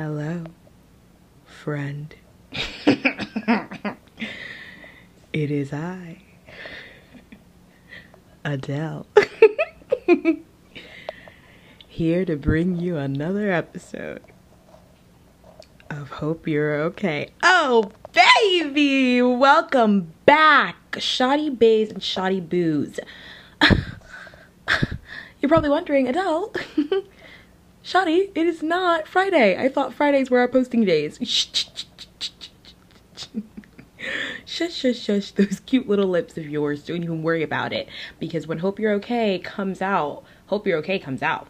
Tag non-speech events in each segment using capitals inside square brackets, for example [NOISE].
Hello, friend. [LAUGHS] it is I, Adele. [LAUGHS] Here to bring you another episode of Hope You're Okay. Oh, baby! Welcome back, Shoddy Bays and Shoddy Booze. [LAUGHS] You're probably wondering, Adele. Shoddy, it is not Friday. I thought Fridays were our posting days. [LAUGHS] shush, shush, shush. Those cute little lips of yours. Don't even worry about it. Because when Hope You're Okay comes out, Hope You're Okay comes out.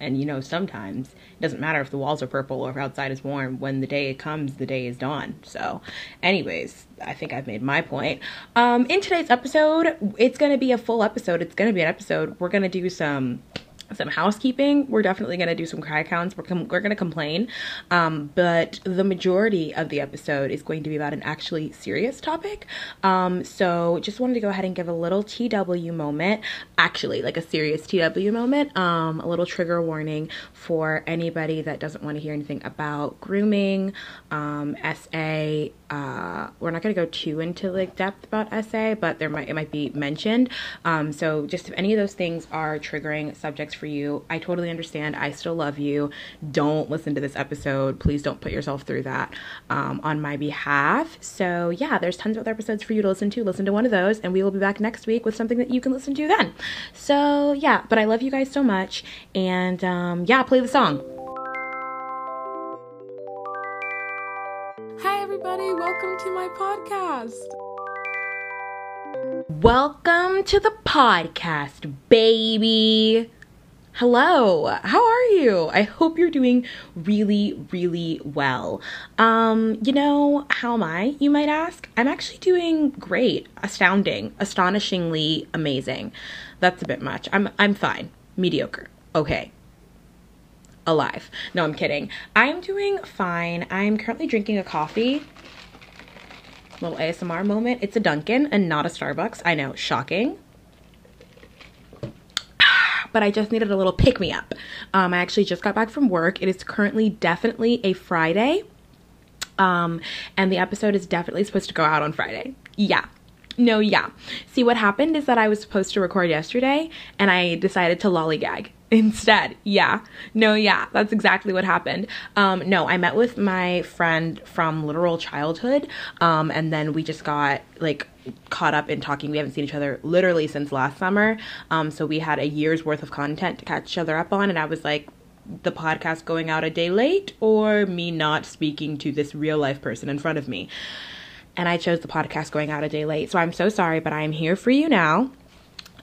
And you know, sometimes it doesn't matter if the walls are purple or if outside is warm. When the day comes, the day is dawn. So, anyways, I think I've made my point. Um, in today's episode, it's going to be a full episode. It's going to be an episode. We're going to do some some housekeeping. We're definitely going to do some cry counts. We're, we're going to complain. Um, but the majority of the episode is going to be about an actually serious topic. Um, so just wanted to go ahead and give a little TW moment, actually, like a serious TW moment, um, a little trigger warning for anybody that doesn't want to hear anything about grooming, um, SA. Uh, we're not going to go too into like depth about SA, but there might it might be mentioned. Um, so just if any of those things are triggering subjects for you. I totally understand. I still love you. Don't listen to this episode. Please don't put yourself through that um, on my behalf. So, yeah, there's tons of other episodes for you to listen to. Listen to one of those, and we will be back next week with something that you can listen to then. So, yeah, but I love you guys so much. And um, yeah, play the song. Hi, everybody. Welcome to my podcast. Welcome to the podcast, baby. Hello, how are you? I hope you're doing really, really well. Um, you know, how am I, you might ask? I'm actually doing great, astounding, astonishingly amazing. That's a bit much. I'm I'm fine. Mediocre. Okay. Alive. No, I'm kidding. I'm doing fine. I'm currently drinking a coffee little ASMR moment. It's a Dunkin' and not a Starbucks. I know, shocking but I just needed a little pick me up. Um, I actually just got back from work. It is currently definitely a Friday. Um, and the episode is definitely supposed to go out on Friday. Yeah. No, yeah. See, what happened is that I was supposed to record yesterday and I decided to lollygag instead. Yeah. No, yeah. That's exactly what happened. Um, no, I met with my friend from literal childhood. Um, and then we just got like caught up in talking. We haven't seen each other literally since last summer. Um, so we had a year's worth of content to catch each other up on. And I was like, the podcast going out a day late or me not speaking to this real life person in front of me. And I chose the podcast going out a day late. So I'm so sorry, but I'm here for you now.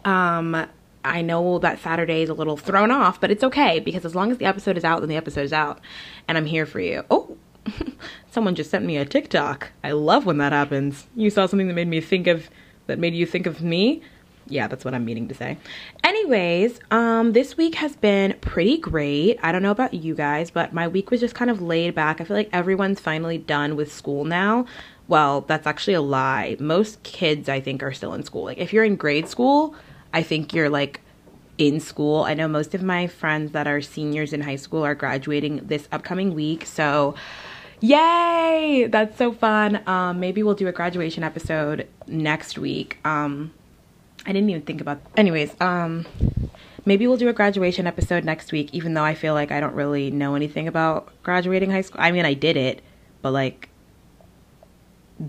Um, I know that Saturday is a little thrown off, but it's okay because as long as the episode is out, then the episode is out. And I'm here for you. Oh, [LAUGHS] someone just sent me a TikTok. I love when that happens. You saw something that made me think of, that made you think of me? Yeah, that's what I'm meaning to say. Anyways, um, this week has been pretty great. I don't know about you guys, but my week was just kind of laid back. I feel like everyone's finally done with school now. Well, that's actually a lie. Most kids, I think, are still in school. Like, if you're in grade school, I think you're like in school. I know most of my friends that are seniors in high school are graduating this upcoming week. So, yay! That's so fun. Um, maybe we'll do a graduation episode next week. Um, I didn't even think about. Anyways, um, maybe we'll do a graduation episode next week. Even though I feel like I don't really know anything about graduating high school. I mean, I did it, but like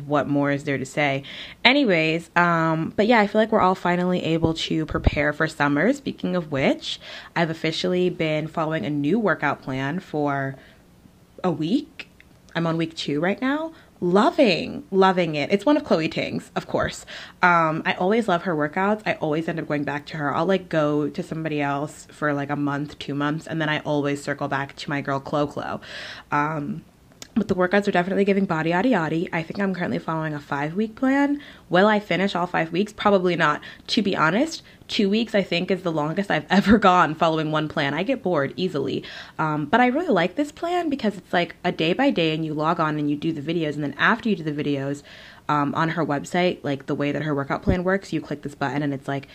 what more is there to say. Anyways um but yeah i feel like we're all finally able to prepare for summer. Speaking of which i've officially been following a new workout plan for a week. I'm on week two right now. Loving loving it. It's one of chloe ting's of course. Um i always love her workouts. I always end up going back to her. I'll like go to somebody else for like a month two months and then i always circle back to my girl chloe chloe um but the workouts are definitely giving body yada yada. I think I'm currently following a five week plan. Will I finish all five weeks? Probably not. To be honest, two weeks I think is the longest I've [LAUGHS] ever gone following one plan. I get bored easily. Um, but I really like this plan because it's like a day by day and you log on and you do the videos. And then after you do the videos um, on her website, like the way that her workout plan works, you click this button and it's like,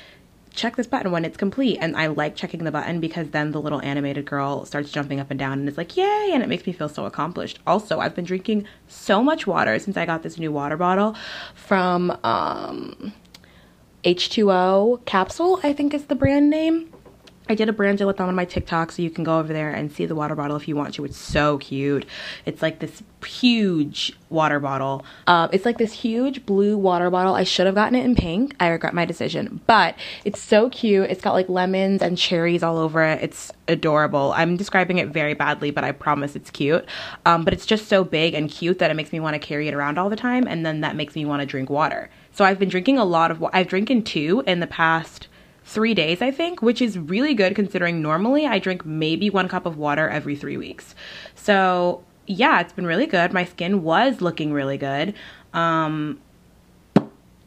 check this button when it's complete. And I like checking the button because then the little animated girl starts jumping up and down and it's like, yay, and it makes me feel so accomplished. Also, I've been drinking so much water since I got this new water bottle from um, H2O Capsule, I think is the brand name. I did a brand deal with them on my TikTok, so you can go over there and see the water bottle if you want to. It's so cute. It's like this huge water bottle. Uh, it's like this huge blue water bottle. I should have gotten it in pink. I regret my decision, but it's so cute. It's got like lemons and cherries all over it. It's adorable. I'm describing it very badly, but I promise it's cute. Um, but it's just so big and cute that it makes me want to carry it around all the time, and then that makes me want to drink water. So I've been drinking a lot of. I've drinking two in the past three days, I think, which is really good considering normally I drink maybe one cup of water every three weeks. So, yeah, it's been really good. My skin was looking really good. Um,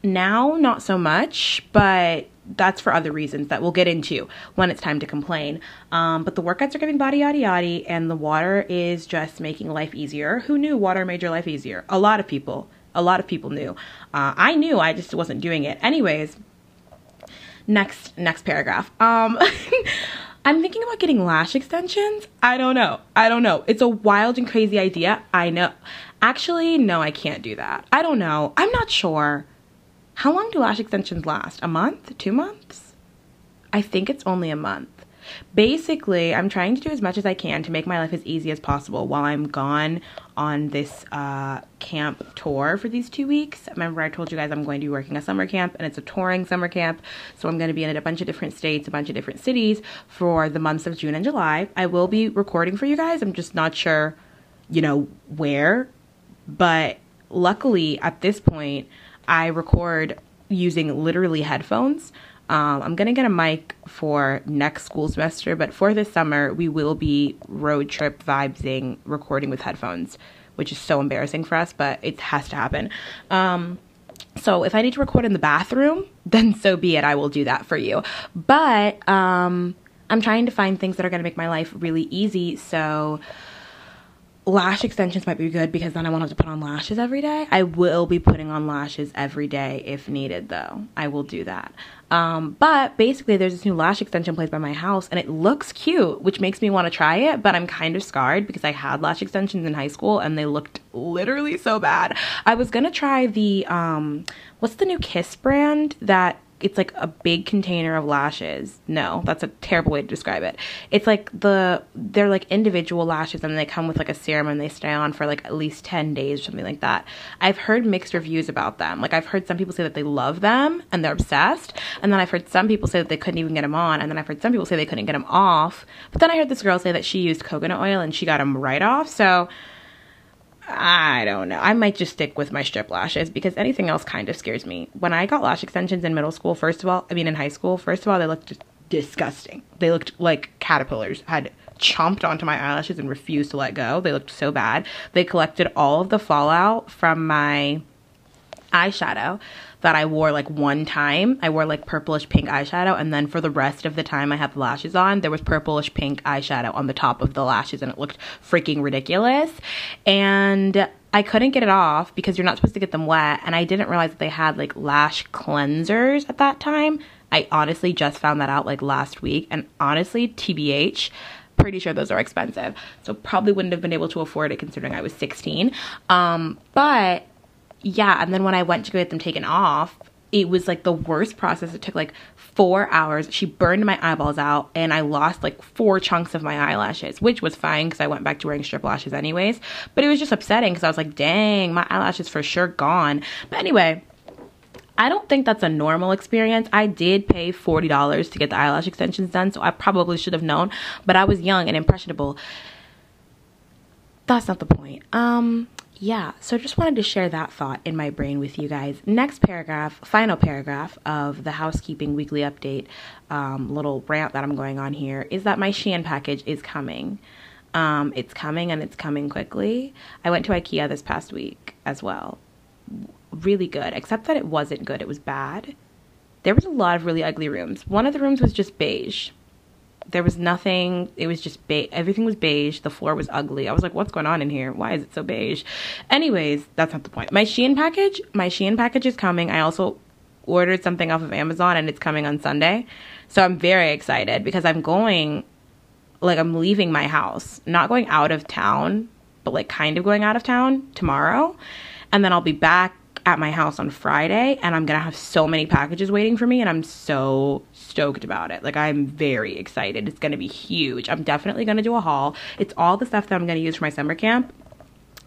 now, not so much, but that's for other reasons that we'll get into when it's time to complain. Um, but the workouts are giving body yada yada, and the water is just making life easier. Who knew water made your life easier? A lot of people. A lot of people knew. Uh, I knew, I just wasn't doing it. Anyways, next next paragraph. Um [LAUGHS] I'm thinking about getting lash extensions. I don't know. I don't know. It's a wild and crazy idea. I know. Actually, no, I can't do that. I don't know. I'm not sure. How long do lash extensions last? A month? Two months? I think it's only a month. Basically, I'm trying to do as much as I can to make my life as easy as possible while I'm gone on this uh, camp tour for these two weeks. Remember, I told you guys I'm going to be working a summer camp, and it's a touring summer camp. So I'm going to be in a bunch of different states, a bunch of different cities for the months of June and July. I will be recording for you guys. I'm just not sure, you know, where. But luckily, at this point, I record using literally headphones. Um, I'm gonna get a mic for next school semester, but for this summer, we will be road trip vibesing, recording with headphones, which is so embarrassing for us, but it has to happen. Um, so if I need to record in the bathroom, [LAUGHS] then so be it. I will do that for you. But um, I'm trying to find things that are gonna make my life really easy. So lash extensions might be good because then I won't have to put on lashes every day. I will be putting on lashes every day if needed, though. I will do that. Um, but basically, there's this new lash extension place by my house, and it looks cute, which makes me want to try it. But I'm kind of scarred because I had lash extensions in high school, and they looked literally so bad. I was gonna try the um, what's the new Kiss brand that it's like a big container of lashes. No, that's a terrible way to describe it. It's like the they're like individual lashes and they come with like a serum and they stay on for like at least 10 days or something like that. I've heard mixed reviews about them. Like I've heard some people say that they love them and they're obsessed, and then I've heard some people say that they couldn't even get them on, and then I've heard some people say they couldn't get them off. But then I heard this girl say that she used coconut oil and she got them right off. So I don't know. I might just stick with my strip lashes because anything else kind of scares me. When I got lash extensions in middle school, first of all, I mean in high school, first of all, they looked disgusting. They looked like caterpillars had chomped onto my eyelashes and refused to let go. They looked so bad. They collected all of the fallout from my eyeshadow that I wore like one time. I wore like purplish pink eyeshadow, and then for the rest of the time I had the lashes on, there was purplish pink eyeshadow on the top of the lashes, and it looked freaking ridiculous. And I couldn't get it off because you're not supposed to get them wet, and I didn't realize that they had like lash cleansers at that time. I honestly just found that out like last week, and honestly, TBH, pretty sure those are expensive. So probably wouldn't have been able to afford it considering I was 16. Um, but yeah, and then when I went to get them taken off, it was like the worst process. It took like four hours. She burned my eyeballs out, and I lost like four chunks of my eyelashes, which was fine because I went back to wearing strip lashes anyways. But it was just upsetting because I was like, dang, my eyelashes for sure gone. But anyway, I don't think that's a normal experience. I did pay $40 to get the eyelash extensions done, so I probably should have known, but I was young and impressionable. That's not the point. Um, yeah, so I just wanted to share that thought in my brain with you guys. Next paragraph, final paragraph of the housekeeping weekly update um, little rant that I'm going on here is that my Shein package is coming. Um, it's coming and it's coming quickly. I went to IKEA this past week as well. Really good, except that it wasn't good, it was bad. There was a lot of really ugly rooms. One of the rooms was just beige there was nothing. It was just beige. Everything was beige. The floor was ugly. I was like what's going on in here? Why is it so beige? Anyways that's not the point. My shein package my shein package is coming. I also ordered something off of Amazon and it's coming on Sunday. So I'm very excited because I'm going like I'm leaving my house, not going out of town, but like kind of going out of town tomorrow. And then I'll be back at my house on Friday and I'm going to have so many packages waiting for me and I'm so stoked about it. Like I'm very excited. It's going to be huge. I'm definitely going to do a haul. It's all the stuff that I'm going to use for my summer camp.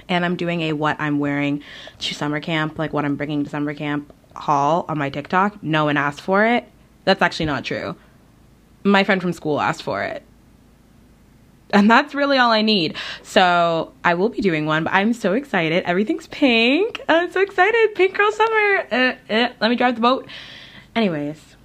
And I'm doing a what I'm wearing to summer camp, like what I'm bringing to summer camp haul on my TikTok. No one asked for it. That's actually not true. My friend from school asked for it and that's really all I need. So I will be doing one, but I'm so excited. Everything's pink. I'm so excited. Pink girl summer. Uh, uh, let me drive the boat. Anyways,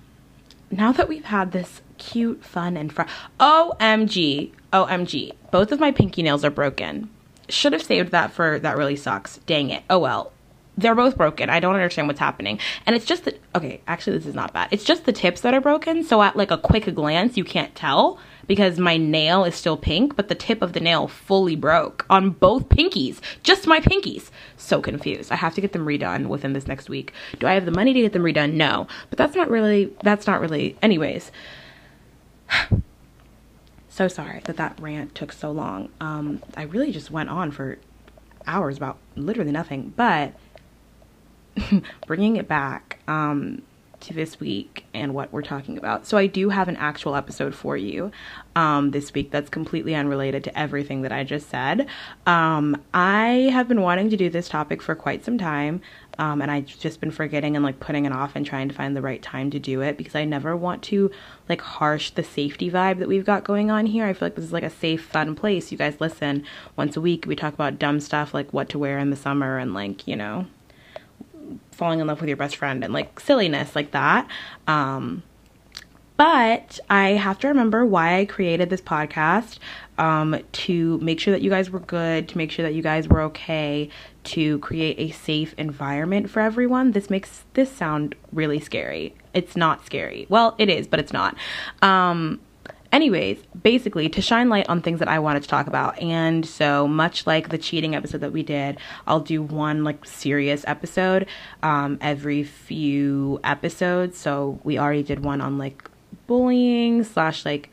now that we've had this cute, fun, and fun. OMG. OMG. Both of my pinky nails are broken. Should have saved that for that really sucks. Dang it. Oh well. They're both broken. I don't understand what's happening. And it's just that, okay, actually, this is not bad. It's just the tips that are broken. So at like a quick glance, you can't tell because my nail is still pink, but the tip of the nail fully broke on both pinkies, just my pinkies. So confused. I have to get them redone within this next week. Do I have the money to get them redone? No, but that's not really, that's not really, anyways. [SIGHS] so sorry that that rant took so long. Um, I really just went on for hours about literally nothing, but [LAUGHS] bringing it back, um, to this week and what we're talking about. So I do have an actual episode for you um, this week that's completely unrelated to everything that I just said. Um, I have been wanting to do this topic for quite some time. Um, and I've just been forgetting and like putting it off and trying to find the right time to do it because I never want to like harsh the safety vibe that we've got going on here. I feel like this is like a safe, fun place. You guys listen once a week. We talk about dumb stuff like what to wear in the summer and like, you know, falling in love with your best friend and like silliness like that. Um, but I have to remember why I created this podcast um, to make sure that you guys were good, to make sure that you guys were okay, to create a safe environment for everyone. This makes this sound really scary. It's not scary. Well, it is, but it's not. Um, anyways, basically to shine light on things that I wanted to talk about. And so much like the cheating episode that we did, I'll do one like serious episode um, every few episodes. So we already did one on like bullying slash like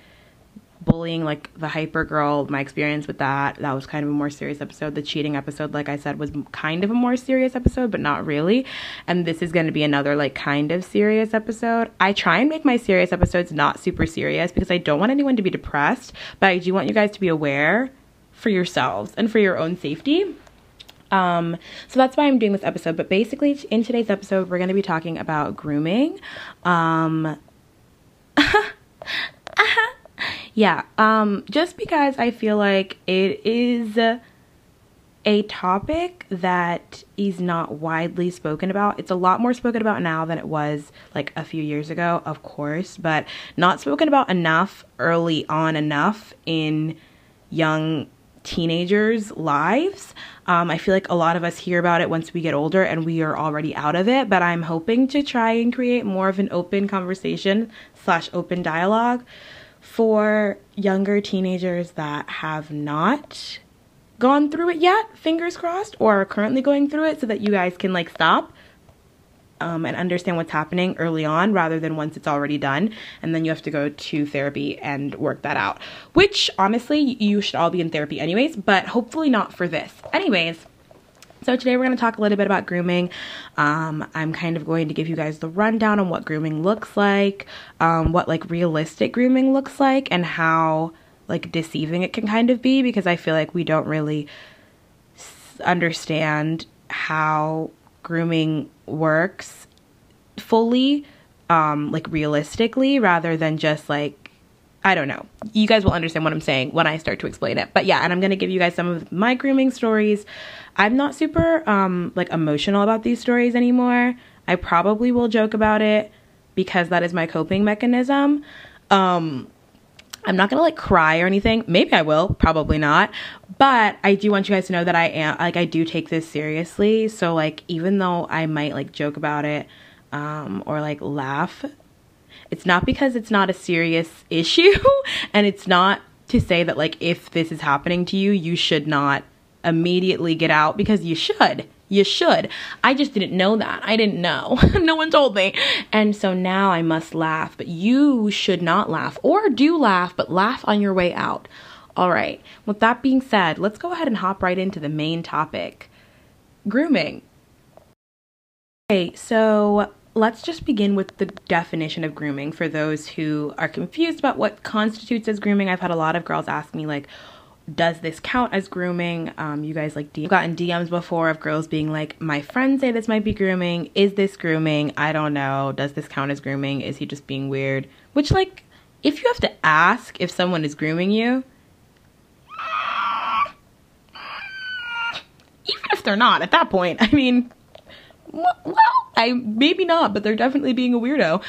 bullying, like the hyper girl, my experience with that. That was kind of a more serious episode. The cheating episode, like I said, was kind of a more serious episode, but not really. And this is going to be another, like, kind of serious episode. I try and make my serious episodes not super serious because I don't want anyone to be depressed, but I do want you guys to be aware for yourselves and for your own safety. Um, so that's why I'm doing this episode. But basically, in today's episode, we're going to be talking about grooming. Um, [LAUGHS] yeah, um, just because I feel like it is a topic that is not widely spoken about. It's a lot more spoken about now than it was like a few years ago, of course, but not spoken about enough early on enough in young teenagers' lives. Um, I feel like a lot of us hear about it once we get older and we are already out of it, but I'm hoping to try and create more of an open conversation slash open dialogue for younger teenagers that have not gone through it yet, fingers crossed, or are currently going through it so that you guys can like stop um, and understand what's happening early on rather than once it's already done and then you have to go to therapy and work that out. Which honestly, you should all be in therapy anyways, but hopefully not for this. Anyways, so today we're going to talk a little bit about grooming. Um, I'm kind of going to give you guys the rundown on what grooming looks like, um, what like realistic grooming looks like, and how like deceiving it can kind of be because I feel like we don't really understand how grooming works fully, um, like realistically, rather than just like I don't know. You guys will understand what I'm saying when I start to explain it. But yeah, and I'm going to give you guys some of my grooming stories. I'm not super um like emotional about these stories anymore. I probably will joke about it because that is my coping mechanism. Um I'm not gonna like cry or anything. Maybe I will, probably not. But I do want you guys to know that I am like I do take this seriously. So like even though I might like joke about it um or like laugh, it's not because it's not a serious [LAUGHS] issue and it's not to say that like if this is happening to you, you should not immediately get out because you should. You should. I just didn't know that. I didn't know. [LAUGHS] no one told me. And so now I must laugh. But you should not laugh or do laugh, but laugh on your way out. All right. With that being said, let's go ahead and hop right into the main topic grooming. Okay, so let's just begin with the definition of grooming for those who are confused about what constitutes as grooming. I've had a lot of girls ask me, like, does this count as grooming? Um, you guys like I've gotten DMs before of girls being like, my friends say this might be grooming. Is this grooming? I don't know. Does this count as grooming? Is he just being weird? Which, like, if you have to ask if someone is grooming you, even if they're not, at that point, I mean, well, I maybe not, but they're definitely being a weirdo.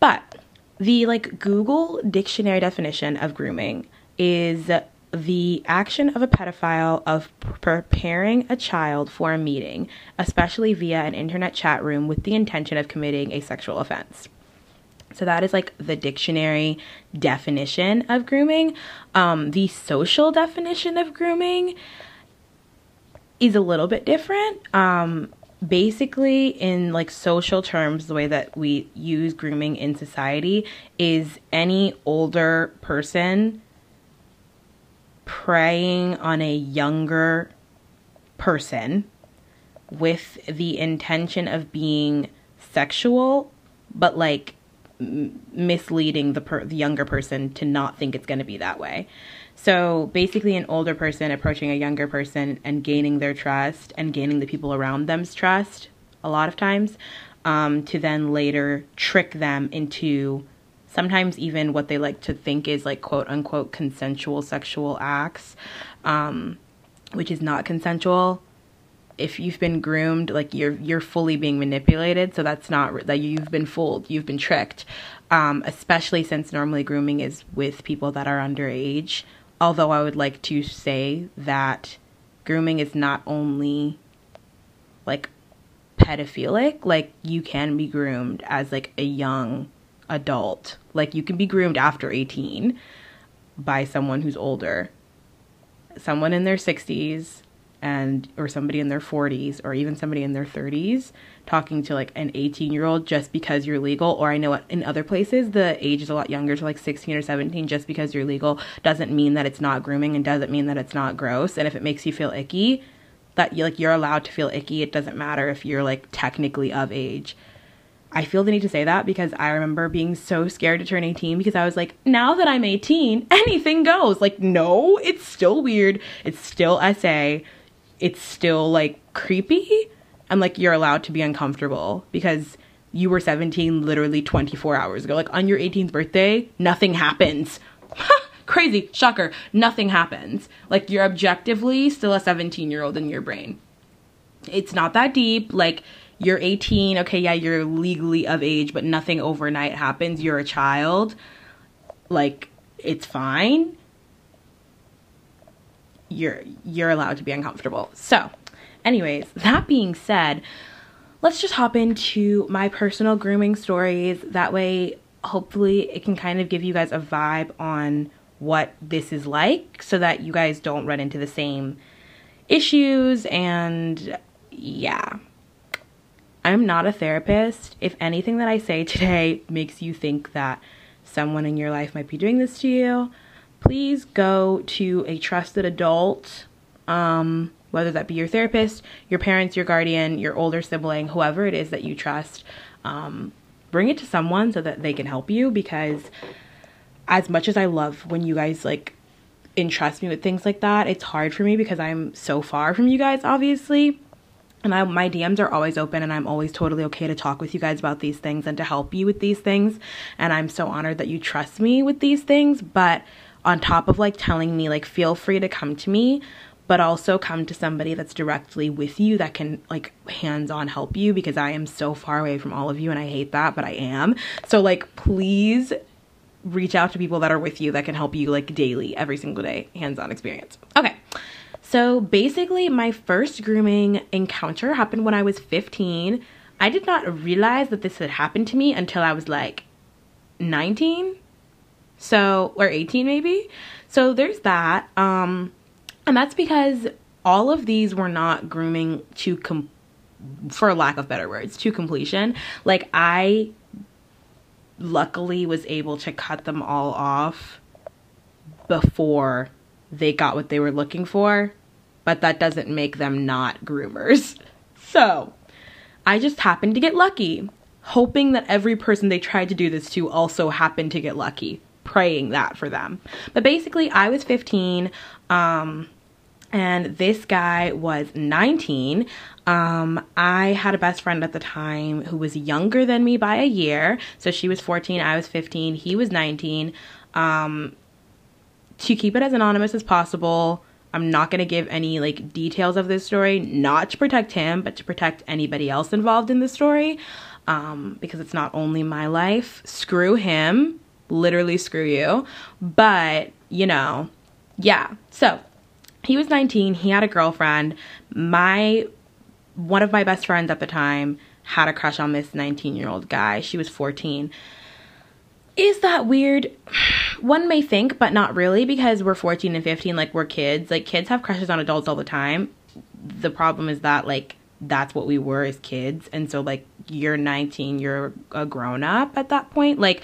But the like Google dictionary definition of grooming is the action of a pedophile of preparing a child for a meeting, especially via an internet chat room with the intention of committing a sexual offense. So that is like the dictionary definition of grooming. Um, the social definition of grooming is a little bit different. Um, basically, in like social terms, the way that we use grooming in society is any older person preying on a younger person with the intention of being sexual, but like misleading the per- the younger person to not think it's going to be that way. So basically, an older person approaching a younger person and gaining their trust and gaining the people around them's trust a lot of times um, to then later trick them into sometimes even what they like to think is like quote unquote consensual sexual acts, um, which is not consensual. If you've been groomed, like you're you're fully being manipulated, so that's not that you've been fooled, you've been tricked. Um, especially since normally grooming is with people that are underage. Although I would like to say that grooming is not only like pedophilic, like you can be groomed as like a young adult. Like you can be groomed after 18 by someone who's older. Someone in their 60s and or somebody in their 40s or even somebody in their 30s talking to like an 18 year old just because you're legal or i know in other places the age is a lot younger to like 16 or 17 just because you're legal doesn't mean that it's not grooming and doesn't mean that it's not gross and if it makes you feel icky that you like you're allowed to feel icky it doesn't matter if you're like technically of age I feel the need to say that because I remember being so scared to turn 18 because I was like, now that I'm 18, [LAUGHS] anything goes. Like, no, it's still weird. It's still SA. It's still like creepy. And like, you're allowed to be uncomfortable because you were 17 literally 24 hours ago. Like, on your 18th birthday, nothing happens. [LAUGHS] Crazy. Shocker. Nothing happens. Like, you're objectively still a 17 year old in your brain. It's not that deep. Like, you're 18, okay, yeah, you're legally of age, but nothing overnight happens. You're a child. Like it's fine. You're you're allowed to be uncomfortable. So, anyways, that being said, let's just hop into my personal grooming stories. That way, hopefully, it can kind of give you guys a vibe on what this is like so that you guys don't run into the same issues and yeah. I'm not a therapist. If anything that I say today [LAUGHS] makes you think that someone in your life might be doing this to you, please go to a trusted adult, um, whether that be your therapist, your parents, your guardian, your older sibling, whoever it is that you trust. Um, bring it to someone so that they can help you because as much as I love when you guys like entrust me with things like that, it's hard for me because I'm so far from you guys, obviously and I, my DMs are always open and I'm always totally okay to talk with you guys about these things and to help you with these things. And I'm so honored that you trust me with these things. But on top of like telling me, like, feel free to come to me, but also come to somebody that's directly with you that can like hands on help you because I am so far away from all of you and I hate that, but I am. So, like, please reach out to people that are with you that can help you like daily, every single day, hands on experience. Okay. So basically, my first grooming encounter happened when I was 15. I did not realize that this had happened to me until I was like 19. So, or 18 maybe. So there's that. Um, and that's because all of these were not grooming to com- for lack of better words, to completion. Like I luckily was able to cut them all off before they got what they were looking for, but that doesn't make them not groomers. [LAUGHS] So, I just happened to get lucky, hoping that every person they tried to do this to also happened to get lucky, praying that for them. But basically, I was 15. Um, and this guy was 19. Um, I had a best friend at the time who was younger than me by a year. So she was 14, I was 15, he was 19. Um, to keep it as anonymous as possible, I'm not going to give any like details of this story, not to protect him, but to protect anybody else involved in the story. Um, because it's not only my life. Screw him. Literally screw you. But, you know, yeah. So he was 19 he had a girlfriend. My one of my best friends at the time had a crush on this 19 year old guy. She was 14 is that weird? [SIGHS] One may think but not really because we're 14 and 15 like we're kids. Like kids have crushes on adults all the time. The problem is that like that's what we were as kids. And so like you're 19 you're a grown up at that point. Like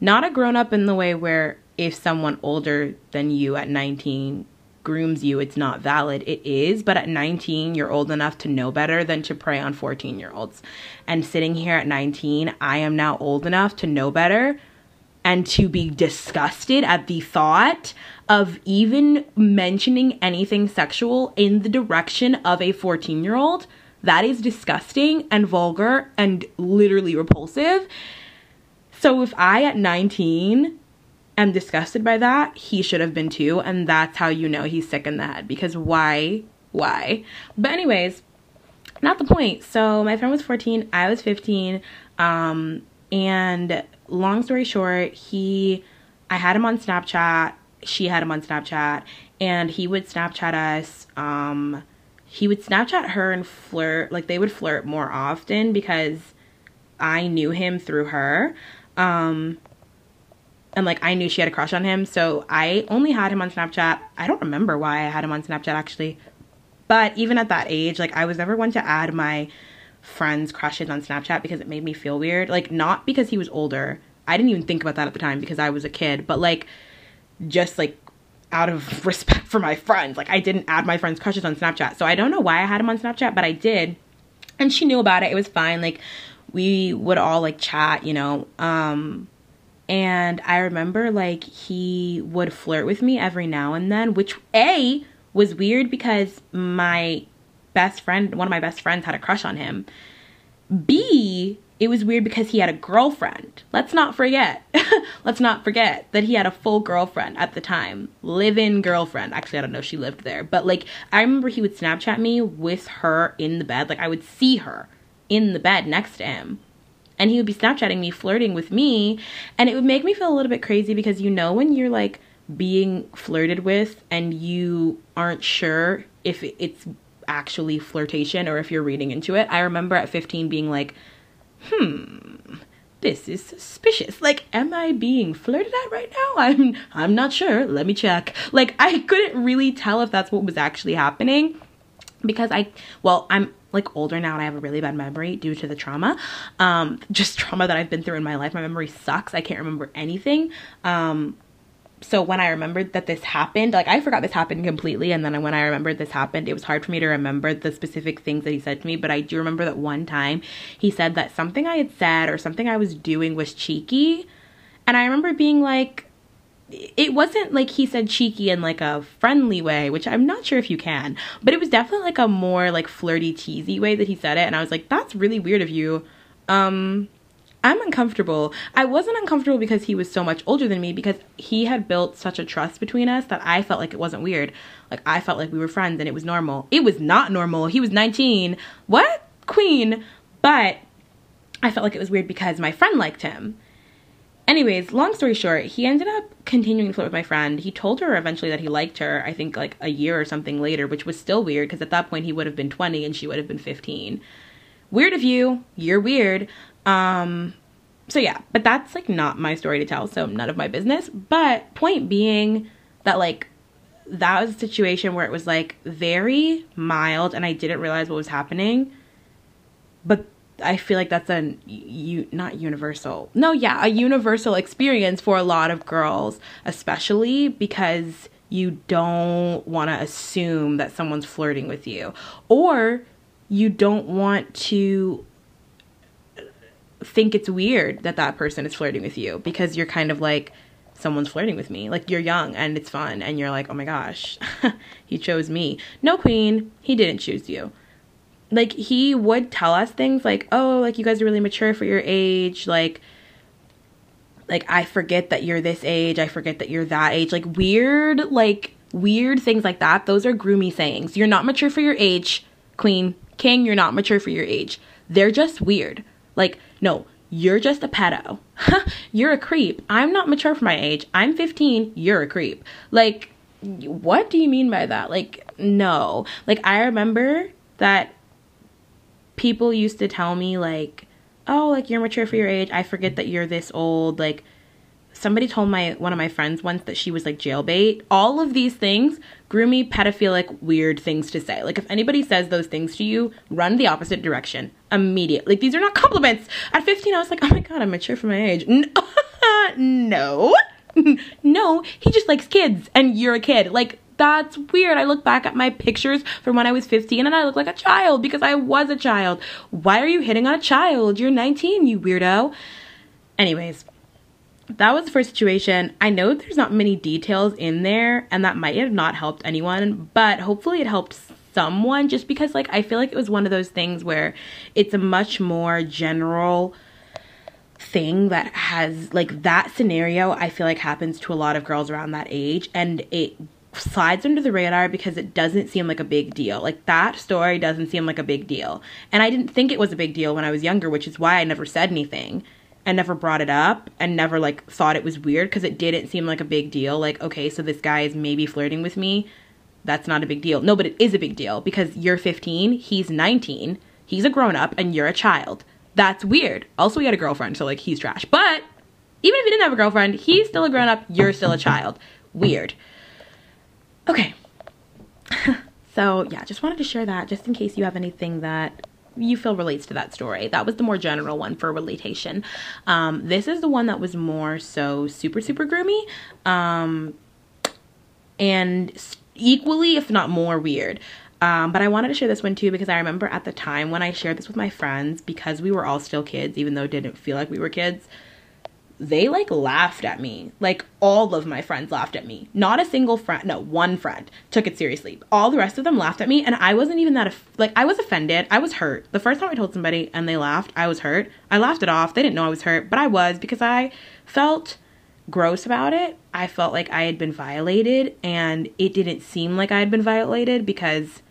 not a grown up in the way where if someone older than you at 19 grooms you, it's not valid. It is, but at 19, you're old enough to know better than to prey on 14 year olds. And sitting here at 19, I am now old enough to know better and to be disgusted at the thought of even mentioning anything sexual in the direction of a 14 year old. That is disgusting and vulgar and literally repulsive. So if I at 19 am disgusted by that, he should have been too. And that's how you know he's sick in the head because why? Why? But, anyways, not the point. So, my friend was 14, I was 15. Um, and long story short, he, I had him on Snapchat, she had him on Snapchat, and he would Snapchat us. Um, he would Snapchat her and flirt, like they would flirt more often because I knew him through her. Um, and like I knew she had a crush on him, so I only had him on Snapchat. I don't remember why I had him on Snapchat actually. But even at that age, like I was never one to add my friends' crushes on Snapchat because it made me feel weird. Like not because he was older. I didn't even think about that at the time because I was a kid, but like just like out of [LAUGHS] respect for my friends. Like I didn't add my friends' crushes on Snapchat. So I don't know why I had him on Snapchat, but I did. And she knew about it. It was fine. Like we would all like chat, you know. Um and I remember like he would flirt with me every now and then, which A was weird because my best friend, one of my best friends, had a crush on him. B, it was weird because he had a girlfriend. Let's not forget. [LAUGHS] Let's not forget that he had a full girlfriend at the time. Live in girlfriend. Actually, I don't know if she lived there. But like, I remember he would Snapchat me with her in the bed. Like, I would see her in the bed next to him and he would be Snapchatting me, flirting with me. And it would make me feel a little bit crazy because you know, when you're like being flirted with and you aren't sure if it's actually flirtation or if you're reading into it. I remember at 15 being like, hmm, this is suspicious. Like, am I being flirted at right now? I'm I'm not sure. Let me check. Like, I couldn't really tell if that's what was actually happening because I well, I'm like older now and I have a really bad memory due to the trauma. Um, [LAUGHS] just trauma that I've been through in my life. My memory sucks. I can't remember anything. Um, so when I remembered that this happened, like I forgot this happened completely, and then when I remembered this happened, it was hard for me to remember the specific things that he said to me. But I do remember that one time he said that something I had said or something I was doing was cheeky, and I remember being like, it wasn't like he said cheeky in like a friendly way, which I'm not sure if you can, but it was definitely like a more like flirty, teasy way that he said it. And I was like, that's really weird of you. Um, I'm uncomfortable. I wasn't uncomfortable because he was so much older than me because he had built such a trust between us that I felt like it wasn't weird. Like I felt like we were friends and it was normal. It was not normal. He was 19. What? Queen. But I felt like it was weird because my friend liked him. Anyways, long story short, he ended up continuing to flirt with my friend. He told her eventually that he liked her, I think like a year or something later, which was still weird because at that point he would have been 20 and she would have been 15. Weird of you. You're weird. Um so yeah, but that's like not my story to tell, so none of my business. But point being that like that was a situation where it was like very mild and I didn't realize what was happening. But I feel like that's a you not universal. No, yeah, a universal experience for a lot of girls, especially because you don't want to assume that someone's flirting with you or you don't want to uh, think it's weird that that person is flirting with you because you're kind of like someone's flirting with me. Like you're young and it's fun and you're like, "Oh my gosh, [LAUGHS] he chose me." No, queen, he didn't choose you. Like he would tell us things like, "Oh, like you guys are really mature for your age." Like like I forget that you're this age. I forget that you're that age. Like weird like weird things like that. Those are groomy sayings. You're not mature for your age, queen. King, you're not mature for your age. They're just weird. Like, no, you're just a pedo. [LAUGHS] you're a creep. I'm not mature for my age. I'm 15. You're a creep. Like, what do you mean by that? Like, no. Like, I remember that people used to tell me, like, oh, like, you're mature for your age. I forget that you're this old. Like, somebody told my one of my friends once that she was like jailbait. All of these things, groomy, pedophilic, weird things to say. Like if anybody says those things to you, run the opposite direction immediately. Like these are not compliments. At 15, I was like, oh my god, I'm mature for my age. [LAUGHS] no. [LAUGHS] no, he just likes kids and you're a kid. Like that's weird. I look back at my pictures from when I was 15 and I look like a child because I was a child. Why are you hitting on a child? You're 19, you weirdo. Anyways, that was the first situation. I know there's not many details in there, and that might have not helped anyone, but hopefully it helped someone just because, like, I feel like it was one of those things where it's a much more general thing that has, like, that scenario I feel like happens to a lot of girls around that age, and it slides under the radar because it doesn't seem like a big deal. Like that story doesn't seem like a big deal. And I didn't think it was a big deal when I was younger, which is why I never said anything and never brought it up and never like thought it was weird because it didn't seem like a big deal. Like, okay, so this guy is maybe flirting with me. That's not a big deal. No, but it is a big deal because you're 15, he's 19, he's a grown up, and you're a child. That's weird. Also, he had a girlfriend, so like he's trash. But even if he didn't have a girlfriend, he's still a grown up, you're still a child. Weird. Okay. [LAUGHS] so, yeah, just wanted to share that just in case you have anything that you feel relates to that story. That was the more general one for relatation. Um, this is the one that was more so super, super groomy. Um, and equally, if not more, weird. Um, but I wanted to share this one too because I remember at the time when I shared this with my friends, because we were all still kids, even though it didn't feel like we were kids, they like laughed at me. Like all of my friends laughed at me. Not a single friend, no, one friend took it seriously. All the rest of them laughed at me and I wasn't even that like I was offended. I was hurt. The first time I told somebody and they laughed, I was hurt. I laughed it off. They didn't know I was hurt, but I was because I felt gross about it. I felt like I had been violated and it didn't seem like I had been violated because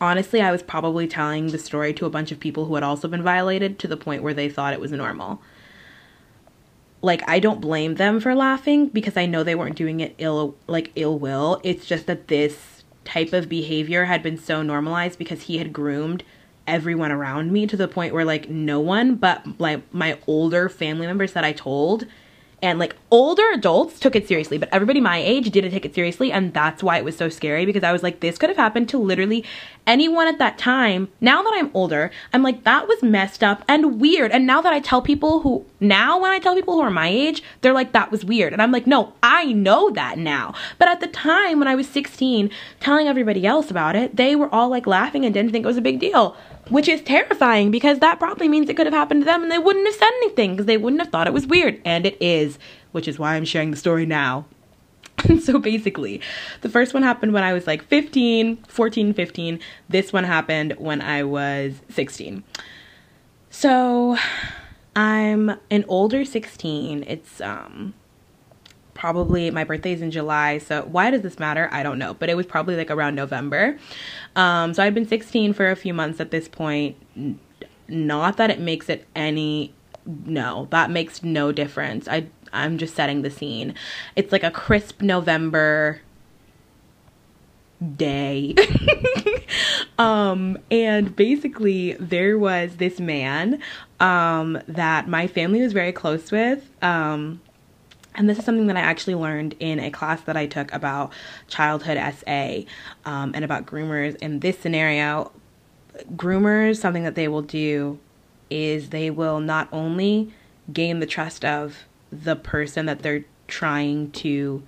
honestly, I was probably telling the story to a bunch of people who had also been violated to the point where they thought it was normal like I don't blame them for laughing because I know they weren't doing it ill like ill will. It's just that this type of behavior had been so normalized because he had groomed everyone around me to the point where like no one but like my older family members that I told and like older adults took it seriously but everybody my age didn't take it seriously and that's why it was so scary because i was like this could have happened to literally anyone at that time. Now that i'm older i'm like that was messed up and weird. And now that i tell people who now when i tell people who are my age they're like that was weird. And i'm like no i know that now. But at the time when i was 16 telling everybody else about it they were all like laughing and didn't think it was a big deal which is terrifying because that probably means it could have happened to them and they wouldn't have said anything because they wouldn't have thought it was weird. And it is, which is why I'm sharing the story now. [LAUGHS] so basically, the first one happened when I was like 15, 14, 15. This one happened when I was 16. So I'm an older 16. It's um probably my birthday is in July. So why does this matter? I don't know, but it was probably like around November. Um, so I've been 16 for a few months at this point. Not that it makes it any no, that makes no difference. I I'm just setting the scene. It's like a crisp November day. [LAUGHS] um and basically there was this man um that my family was very close with. Um and this is something that I actually learned in a class that I took about childhood SA um, and about groomers. In this scenario, groomers, something that they will do is they will not only gain the trust of the person that they're trying to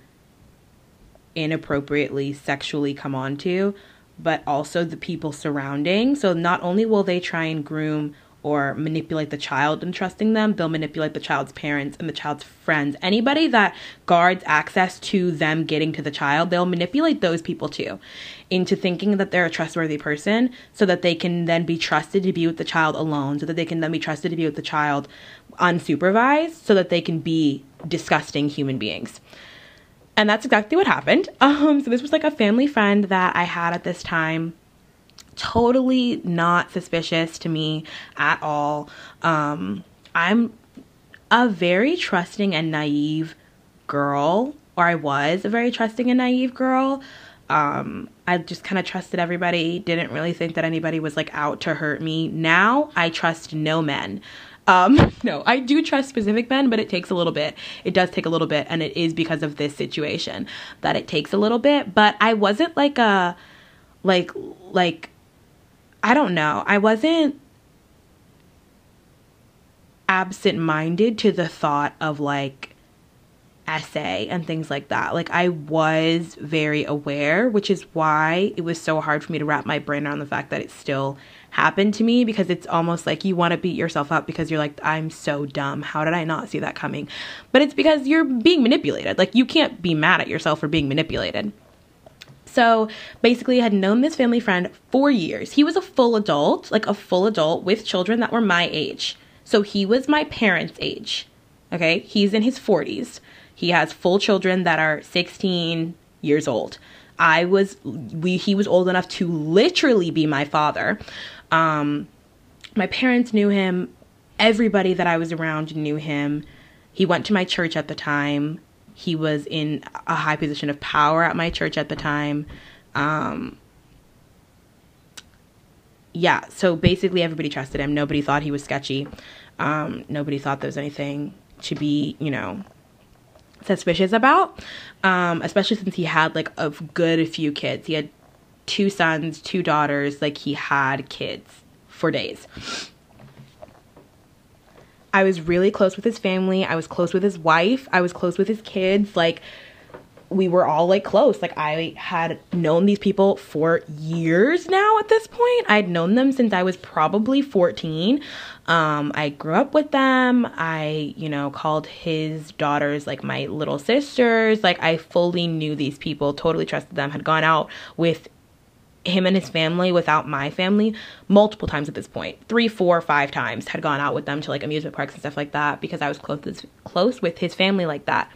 inappropriately sexually come onto, but also the people surrounding. So not only will they try and groom or manipulate the child and trusting them, they'll manipulate the child's parents and the child's friends. Anybody that guards access to them getting to the child, they'll manipulate those people too into thinking that they're a trustworthy person so that they can then be trusted to be with the child alone, so that they can then be trusted to be with the child unsupervised, so that they can be disgusting human beings. And that's exactly what happened. [LAUGHS] Um, so this was like a family friend that I had at this time totally not suspicious to me at all. Um, I'm a very trusting and naive girl, or I was a very trusting and naive girl. Um, I just kind of trusted everybody, didn't really think that anybody was like out to hurt me. Now I trust no men. Um, [LAUGHS] no, I do trust specific men, but it takes a little bit. It does take a little bit, and it is because of this situation that it takes a little bit. But I wasn't like a, like, like I don't know. I wasn't absent minded to the thought of like SA and things like that. Like I was very aware, which is why it was so hard for me to wrap my brain around the fact that it still happened to me because it's almost like you want to beat yourself up because you're like I'm so dumb. How did I not see that coming? But it's because you're being manipulated. Like you can't be mad at yourself for being manipulated. So basically, I had known this family friend for years. He was a full adult, like a full adult with children that were my age. So he was my parents' age. Okay, he's in his 40s. He has full children that are 16 years old. I was we he was old enough to literally be my father. Um, my parents knew him. Everybody that I was around knew him. He went to my church at the time. He was in a high position of power at my church at the time. Um, yeah, so basically everybody trusted him. Nobody thought he was sketchy. Um, nobody thought there was anything to be, you know, suspicious about. Um, especially since he had like a good few kids. He had two sons, two daughters. Like he had kids for days. I was really close with his family. I was close with his wife. I was close with his kids. Like, we were all like close. Like, I had known these people for years now at this point. I'd known them since I was probably 14. Um, I grew up with them. I, you know, called his daughters like my little sisters. Like, I fully knew these people, totally trusted them, had gone out with him and his family without my family multiple times at this point. Three four five times had gone out with them to like amusement parks and stuff like that because i was close close with his family like that.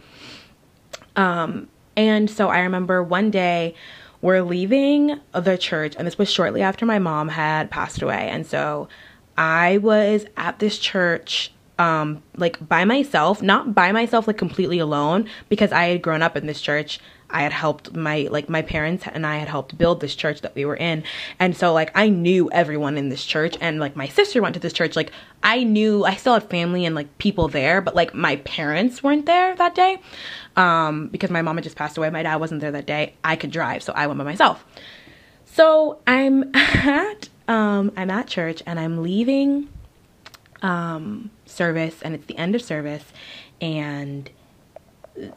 Um and so i remember one day we're leaving the church and this was shortly after my mom had passed away. And so i was at this church um like by myself not by myself like completely alone because i had grown up in this church I had helped my like my parents and I had helped build this church that we were in. And so like I knew everyone in this church and like my sister went to this church. Like I knew I still had family and like people there, but like my parents weren't there that day. Um because my mom had just passed away. My dad wasn't there that day. I could drive, so I went by myself. So I'm [LAUGHS] at um I'm at church and I'm leaving um service and it's the end of service and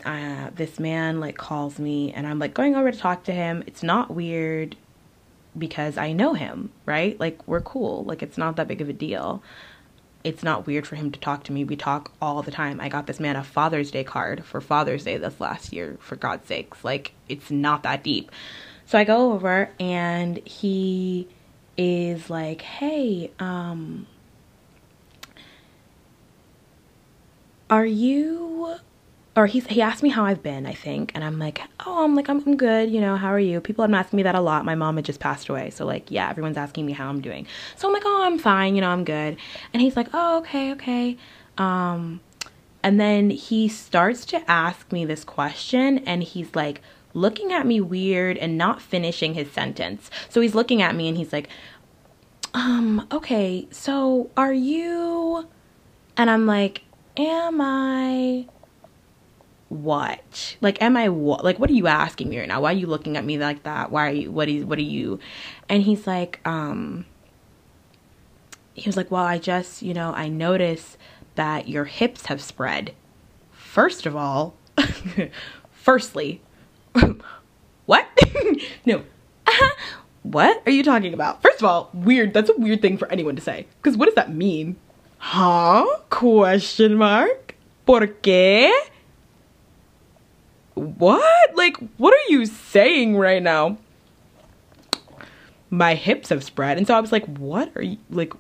uh, this man like calls me and I'm like going over to talk to him. It's not weird because I know him, right? Like we're cool. Like it's not that big of a deal. It's not weird for him to talk to me. We talk all the time. I got this man a Father's Day card for Father's Day this last year, for God's sakes. Like it's not that deep. So I go over and he is like, "Hey, um are you or he's he asked me how I've been, I think, and I'm like, oh, I'm like I'm, I'm good, you know. How are you? People have been asking me that a lot. My mom had just passed away, so like, yeah, everyone's asking me how I'm doing. So I'm like, oh, I'm fine, you know, I'm good. And he's like, oh, okay, okay. Um, and then he starts to ask me this question, and he's like looking at me weird and not finishing his sentence. So he's looking at me and he's like, um, okay, so are you? And I'm like, am I? what? Like, am I what? Like, what are you asking me right now? Why are you looking at me like that? Why are you, what is, what are you? And he's like, um, he was like, well, I just, you know, I notice that your hips have spread. First of all, [LAUGHS] firstly, [LAUGHS] what? [LAUGHS] no. what are you talking about? First of all, weird. That's a weird thing for anyone to say. Because what does that mean? Huh? Question mark? ¿Por qué? What? Like, what are you saying right now? My hips have spread. And so I was like, what are you, like,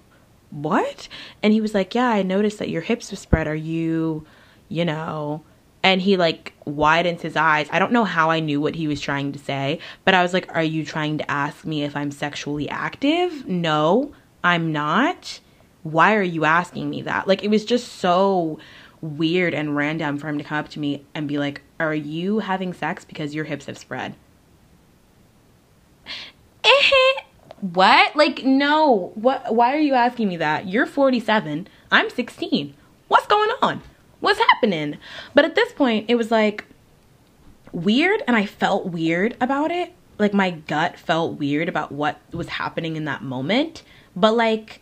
what? And he was like, yeah, I noticed that your hips have spread. Are you, you know, and he like widens his eyes. I don't know how I knew what he was trying to say, but I was like, Are you trying to ask me if I'm sexually active? No, I'm not. Why are you asking me that? Like, it was just so weird and random for him to come up to me and be like, Are you having sex because your hips have spread? what? Like, no. What why are you asking me that? You're 47. I'm 16. What's going on? What's happening? But at this point, it was like weird and I felt weird about it. Like my gut felt weird about what was happening in that moment. But like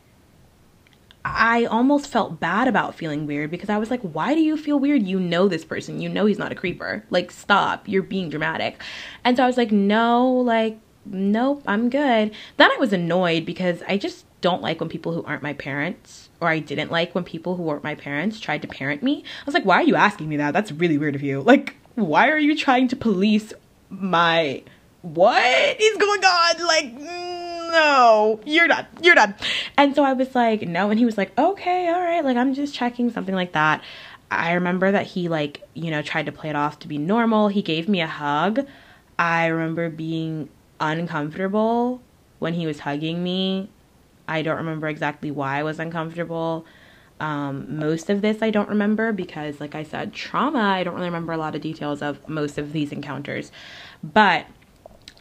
I almost felt bad about feeling weird because I was like, why do you feel weird? You know this person. You know he's not a creeper. Like, stop. You're being dramatic. And so I was like, no, like, nope, I'm good. Then I was annoyed because I just don't like when people who aren't my parents or I didn't like when people who weren't my parents tried to parent me. I was like, why are you asking me that? That's really weird of you. Like, why are you trying to police my what is going on? Like, no, you're done. You're done. And so I was like, no. And he was like, okay, all right. Like, I'm just checking something like that. I remember that he, like, you know, tried to play it off to be normal. He gave me a hug. I remember being uncomfortable when he was hugging me. I don't remember exactly why I was uncomfortable. Um, most of this I don't remember because, like I said, trauma, I don't really remember a lot of details of most of these encounters. But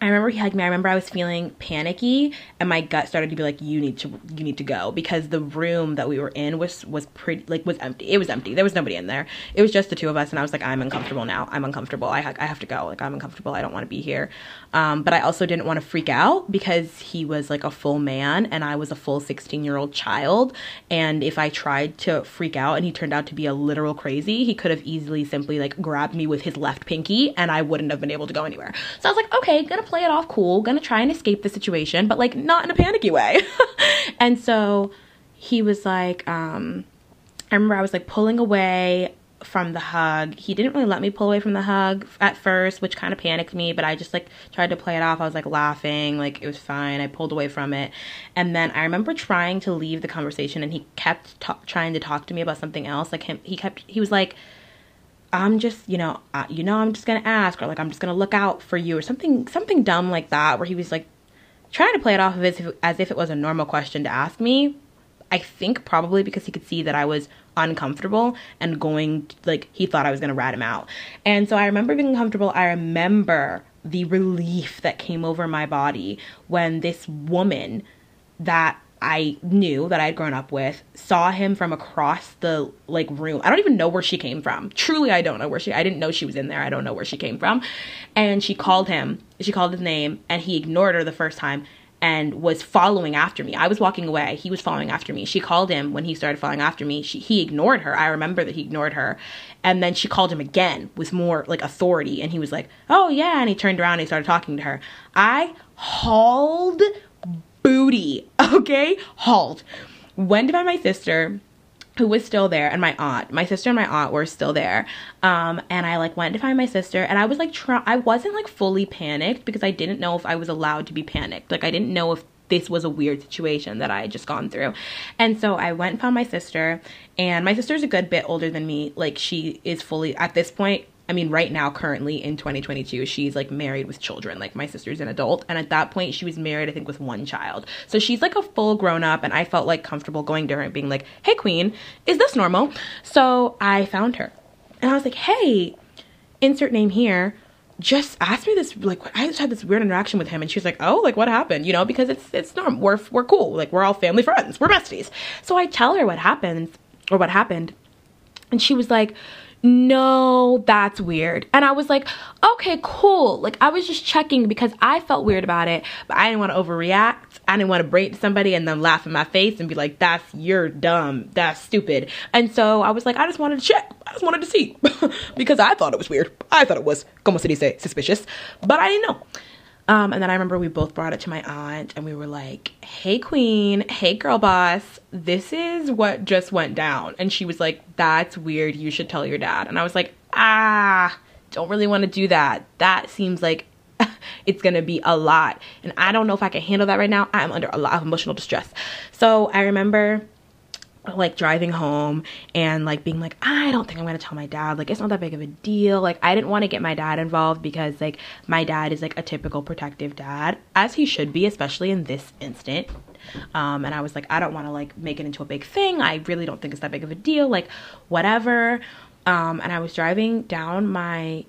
I remember he hugged me. I remember I was feeling panicky and my gut started to be like, you need to, you need to go because the room that we were in was, was pretty, like was empty. It was empty. There was nobody in there. It was just the two of us. And I was like, I'm uncomfortable now. I'm uncomfortable. I, I have to go. Like, I'm uncomfortable. I don't want to be here. Um, but I also didn't want to freak out because he was like a full man and I was a full 16 year old child. And if I tried to freak out and he turned out to be a literal crazy, he could have easily simply like grabbed me with his left pinky and I wouldn't have been able to go anywhere. So I was like, okay, gonna play it off cool, gonna try and escape the situation, but like not in a panicky way. [LAUGHS] and so he was like, um, I remember I was like pulling away from the hug. He didn't really let me pull away from the hug at first, which kind of panicked me, but I just like tried to play it off. I was like laughing, like it was fine. I pulled away from it. And then I remember trying to leave the conversation and he kept ta- trying to talk to me about something else. Like him, he kept, he was like, I'm just, you know, you know, I'm just gonna ask, or like I'm just gonna look out for you, or something, something dumb like that, where he was like trying to play it off of as if, as if it was a normal question to ask me. I think probably because he could see that I was uncomfortable and going, like he thought I was gonna rat him out, and so I remember being uncomfortable. I remember the relief that came over my body when this woman that I knew that I had grown up with saw him from across the like room. I don't even know where she came from. Truly, I don't know where she. I didn't know she was in there. I don't know where she came from. And she called him. She called his name, and he ignored her the first time and was following after me. I was walking away. He was following after me. She called him when he started following after me. She, he ignored her. I remember that he ignored her. And then she called him again with more like authority. And he was like, oh, yeah. And he turned around and he started talking to her. I hauled booty, [LAUGHS] okay? Halt. Went find my sister who was still there and my aunt. My sister and my aunt were still there. Um and i like went to find my sister and i was like try- i wasn't like fully panicked because i didn't know if i was allowed to be panicked. Like i didn't know if this was a weird situation that i had just gone through. And so i went and found my sister and my sister's a good bit older than me. Like she is fully at this point I mean, right now, currently in 2022, she's like married with children. Like, my sister's an adult. And at that point, she was married, I think, with one child. So she's like a full grown up. And I felt like comfortable going to her and being like, hey, queen, is this normal? So I found her. And I was like, hey, insert name here. Just asked me this, like, I just had this weird interaction with him. And she was like, oh, like, what happened? You know, because it's, it's normal. We're, we're cool. Like, we're all family friends. We're besties. So I tell her what happened or what happened. And she was like, no, that's weird. And I was like, okay, cool. Like, I was just checking because I felt weird about it, but I didn't want to overreact. I didn't want to break somebody and then laugh in my face and be like, that's, you're dumb. That's stupid. And so I was like, I just wanted to check. I just wanted to see [LAUGHS] because I thought it was weird. I thought it was, como se dice, suspicious, but I didn't know. Um, and then I remember we both brought it to my aunt and we were like, hey, queen, hey, girl boss, this is what just went down. And she was like, that's weird. You should tell your dad. And I was like, ah, don't really want to do that. That seems like [LAUGHS] it's going to be a lot. And I don't know if I can handle that right now. I'm under a lot of emotional distress. So I remember like driving home and like being like i don't think i'm gonna tell my dad. Like it's not that big of a deal. Like i didn't want to get my dad involved because like my dad is like a typical protective dad as he should be especially in this instant. Um, and i was like i don't want to like make it into a big thing. I really don't think it's that big of a deal. Like whatever. Um, and i was driving down my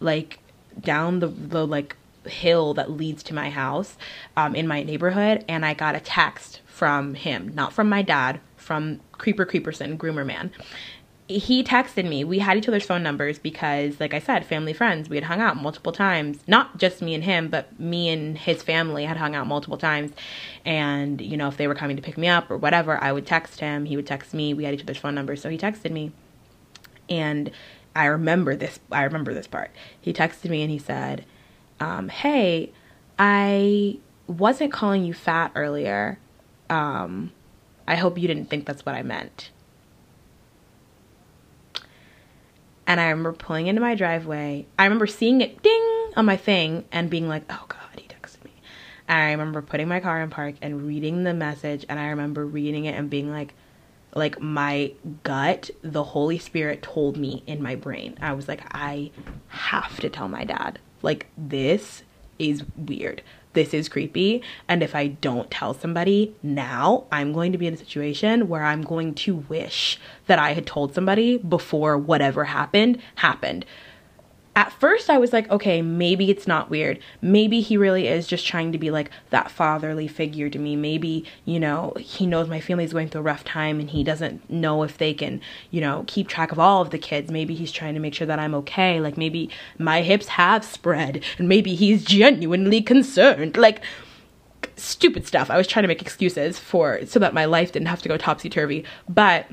like down the the like hill that leads to my house um, in my neighborhood and i got a text from him, not from my dad, from Creeper Creeperson, Groomer Man. He texted me. We had each other's phone numbers because, like I said, family friends. We had hung out multiple times. Not just me and him, but me and his family had hung out multiple times. And, you know, if they were coming to pick me up or whatever, I would text him. He would text me. We had each other's phone numbers. So he texted me. And I remember this. I remember this part. He texted me and he said, um, Hey, I wasn't calling you fat earlier um, I hope you didn't think that's what I meant. And I remember pulling into my driveway. I remember seeing it ding on my thing and being like, oh God, he texted me. And I remember putting my car in park and reading the message. And I remember reading it and being like, like my gut, the Holy Spirit told me in my brain. I was like, I have to tell my dad. Like, this is weird this is creepy. And if I don't tell somebody now, I'm going to be in a situation where I'm going to wish that I had told somebody before whatever happened happened at first I was like, okay, maybe it's not weird. Maybe he really is just trying to be like that fatherly figure to me. Maybe, you know, he knows my family's going through a rough time and he doesn't know if they can, you know, keep track of all of the kids. Maybe he's trying to make sure that I'm okay. Like maybe my hips have spread and maybe he's genuinely concerned. Like stupid stuff. I was trying to make excuses for so that my life didn't have to go topsy turvy. But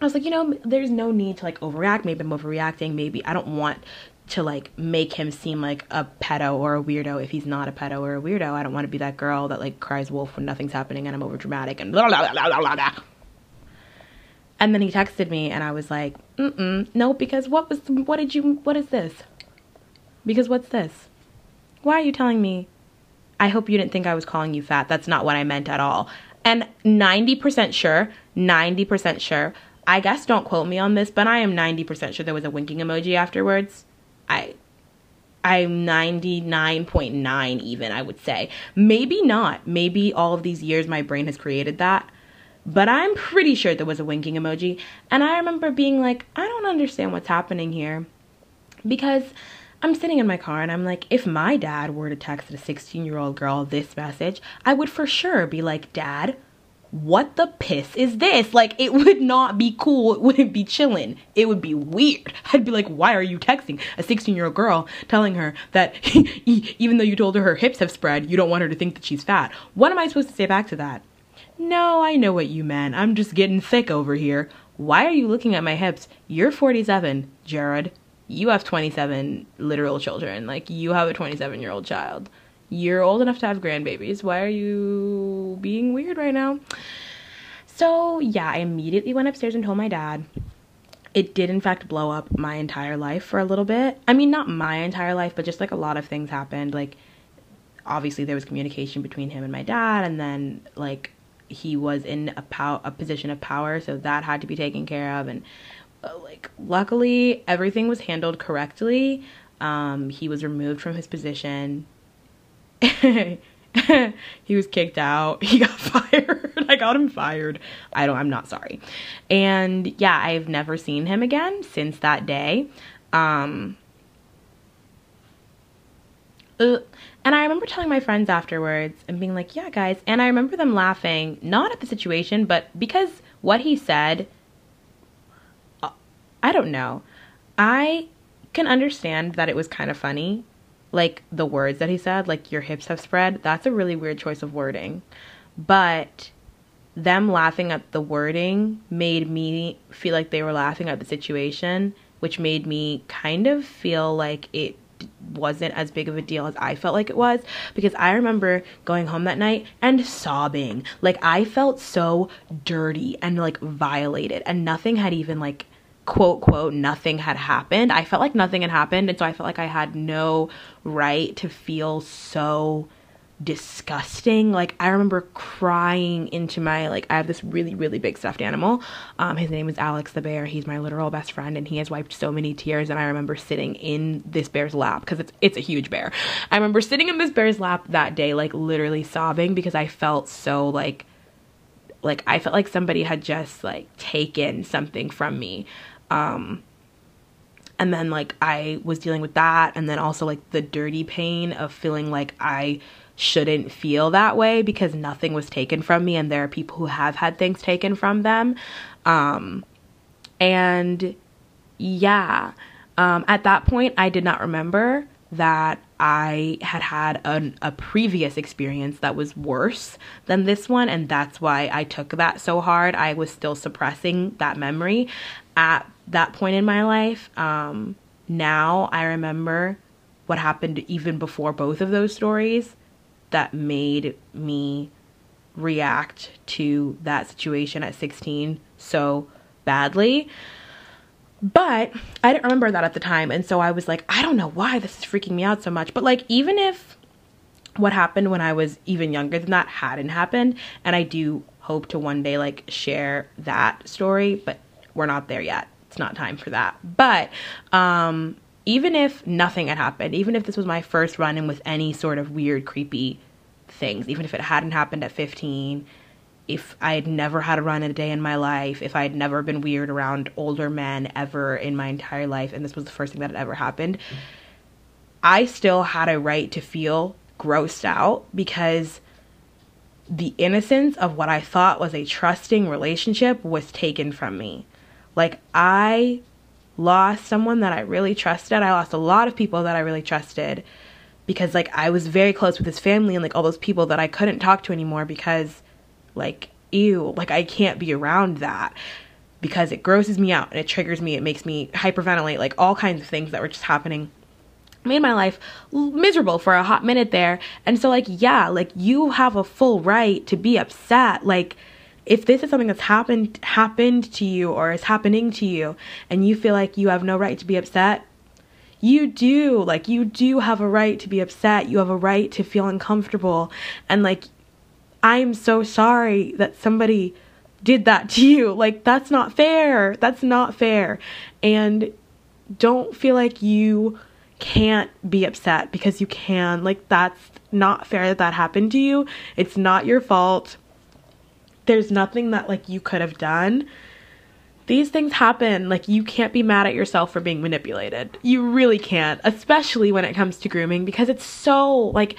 I was like, you know, there's no need to like overreact. Maybe I'm overreacting. Maybe I don't want to like make him seem like a pedo or a weirdo if he's not a pedo or a weirdo. I don't want to be that girl that like cries wolf when nothing's happening and I'm over dramatic and blah, blah, blah, blah, blah. And then he texted me and I was like, mm-mm, no, because what was, what did you, what is this? Because what's this? Why are you telling me? I hope you didn't think I was calling you fat. That's not what I meant at all. And 90% sure, 90% sure, I guess don't quote me on this, but I am 90% sure there was a winking emoji afterwards. I I'm 99.9 even, I would say. Maybe not. Maybe all of these years my brain has created that. But I'm pretty sure there was a winking emoji. And I remember being like, I don't understand what's happening here. Because I'm sitting in my car and I'm like, if my dad were to text a 16 year old girl this message, I would for sure be like, Dad, what the piss is this? Like, it would not be cool. It wouldn't be chilling. It would be weird. [LAUGHS] I'd be like, why are you texting a 16 year old girl telling her that [LAUGHS] even though you told her her hips have spread, you don't want her to think that she's fat? What am I supposed to say back to that? No, I know what you meant. I'm just getting thick over here. Why are you looking at my hips? You're 47, Jared. You have 27 literal children. Like, you have a 27 year old child. You're old enough to have grandbabies. Why are you being weird right now? So, yeah, I immediately went upstairs and told my dad. It did, in fact, blow up my entire life for a little bit. I mean, not my entire life, but just like a lot of things happened. Like, obviously, there was communication between him and my dad, and then, like, he was in a, pow- a position of power, so that had to be taken care of. And, uh, like, luckily, everything was handled correctly. Um, he was removed from his position [LAUGHS] he was kicked out. [LAUGHS] He got [LAUGHS] fired. I got him fired. I don't I'm not sorry. And yeah, I've never seen him again since that day. Um uh, and I remember telling my friends afterwards and being like, "Yeah, guys." And I remember them laughing, not at the situation, but because what he said uh, I don't know. I can understand that it was kind of funny. Like the words that he said, like your hips have spread. That's a really weird choice of wording. But them laughing at the wording made me feel like they were laughing at the situation, which made me kind of feel like it wasn't as big of a deal as I felt like it was because I remember going home that night and sobbing. Like I felt so dirty and like violated and nothing had even like quote quote nothing had happened. I felt like nothing had happened and so I felt like I had no right to feel so disgusting. Like I remember crying into my like I have this really really big stuffed animal. Um his name is Alex the bear. He's my literal best friend and he has wiped so many tears and I remember sitting in this bear's lap because it's it's a huge bear. I remember sitting in this bear's lap that day like literally sobbing because I felt so like like I felt like somebody had just like taken something from me. Um and then like I was dealing with that and then also like the dirty pain of feeling like I shouldn't feel that way because nothing was taken from me and there are people who have had things taken from them um and yeah um at that point I did not remember that I had had an, a previous experience that was worse than this one, and that's why I took that so hard. I was still suppressing that memory at that point in my life. Um, now I remember what happened even before both of those stories that made me react to that situation at 16 so badly. But I didn't remember that at the time. And so I was like, I don't know why this is freaking me out so much. But like, even if what happened when I was even younger than that hadn't happened, and I do hope to one day like share that story, but we're not there yet. It's not time for that. But um, even if nothing had happened, even if this was my first run in with any sort of weird, creepy things, even if it hadn't happened at 15, if I had never had a run in a day in my life, if I had never been weird around older men ever in my entire life, and this was the first thing that had ever happened, I still had a right to feel grossed out because the innocence of what I thought was a trusting relationship was taken from me. Like, I lost someone that I really trusted. I lost a lot of people that I really trusted because, like, I was very close with his family and, like, all those people that I couldn't talk to anymore because like, ew, like I can't be around that because it grosses me out and it triggers me. It makes me hyperventilate, like all kinds of things that were just happening made my life miserable for a hot minute there. And so like yeah, like you have a full right to be upset. Like if this is something that's happened happened to you or is happening to you and you feel like you have no right to be upset, you do. Like you do have a right to be upset. You have a right to feel uncomfortable and like I'm so sorry that somebody did that to you. [LAUGHS] Like, that's not fair. That's not fair. And don't feel like you can't be upset because you can. Like, that's not fair that that happened to you. It's not your fault. There's nothing that, like, you could have done. These things happen. Like, you can't be mad at yourself for being manipulated. You really can't, especially when it comes to grooming because it's so, like,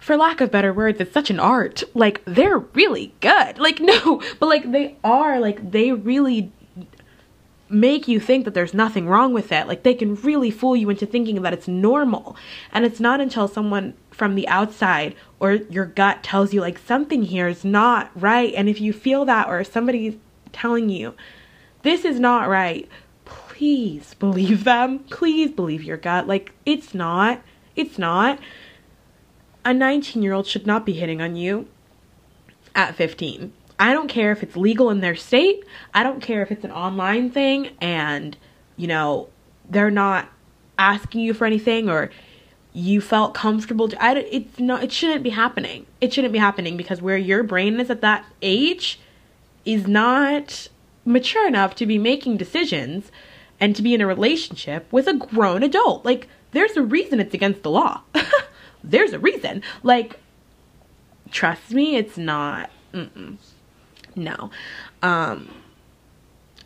for lack of better words, it's such an art. Like, they're really good. Like, [LAUGHS] no, but like, they are, like, they really make you think that there's nothing wrong with it. Like, they can really fool you into thinking that it's normal. And it's not until someone from the outside or your gut tells you, like, something here is not right. And if you feel that, or somebody's telling you, this is not right, please believe them. Please believe your gut. Like, it's not. It's not a 19 year old should not be hitting on you at 15. I don't care if it's legal in their state. I don't care if it's an online thing and, you know, they're not asking you for anything or you felt comfortable. To, I, it's not, it shouldn't be happening. It shouldn't be happening because where your brain is at that age is not mature enough to be making decisions and to be in a relationship with a grown adult. Like, there's a reason it's against the law. [LAUGHS] there's a reason. Like, trust me, it's not. Mm-mm. No. Um,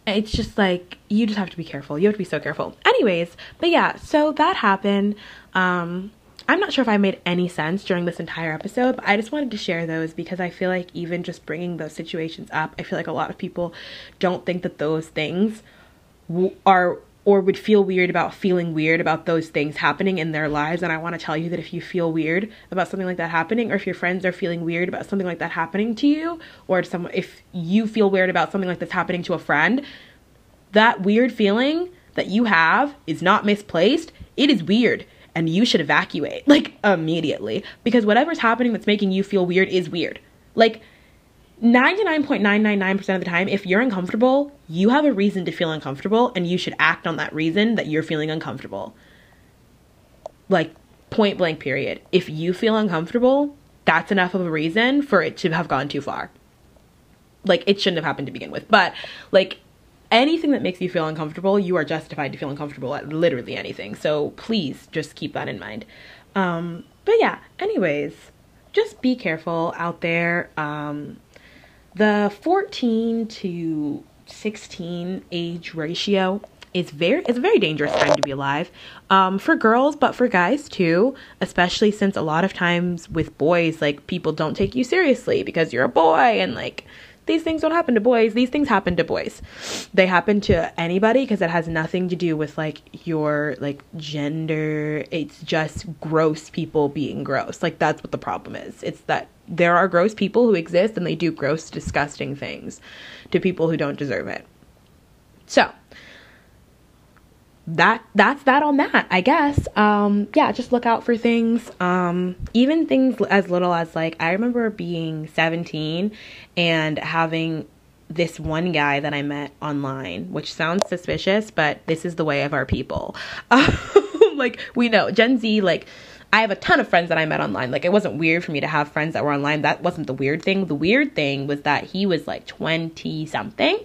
it's just like you just have to be careful. You have to be so careful. Anyways, but yeah, so that happened. Um, I'm not sure if I made any sense during this entire episode, but I just wanted to share those because I feel like even just bringing those situations up, I feel like a lot of people don't think that those things are or would feel weird about feeling weird about those things happening in their lives. And I want to tell you that if you feel weird about something like that happening, or if your friends are feeling weird about something like that happening to you, or some, if you feel weird about something like this happening to a friend, that weird feeling that you have is not misplaced. It is weird. And you should evacuate, like, immediately. Because whatever's happening that's making you feel weird is weird. Like, 99.999% of the time, if you're uncomfortable, you have a reason to feel uncomfortable and you should act on that reason that you're feeling uncomfortable. Like, point blank, period. If you feel uncomfortable, that's enough of a reason for it to have gone too far. Like, it shouldn't have happened to begin with. But, like, anything that makes you feel uncomfortable, you are justified to feel uncomfortable at literally anything. So, please just keep that in mind. Um, but yeah, anyways, just be careful out there. Um, the 14 to 16 age ratio is very it's a very dangerous time to be alive um, for girls but for guys too especially since a lot of times with boys like people don't take you seriously because you're a boy and like these things don't happen to boys. These things happen to boys. They happen to anybody because it has nothing to do with like your like gender. It's just gross people being gross. Like that's what the problem is. It's that there are gross people who exist and they do gross disgusting things to people who don't deserve it. So that that's that on that i guess. Um yeah just look out for things. Um even things as little as like i remember being 17 and having this one guy that i met online which sounds suspicious but this is the way of our people [LAUGHS] like we know gen z like I have a ton of friends that I met online. Like, it wasn't weird for me to have friends that were online. That wasn't the weird thing. The weird thing was that he was like 20 something,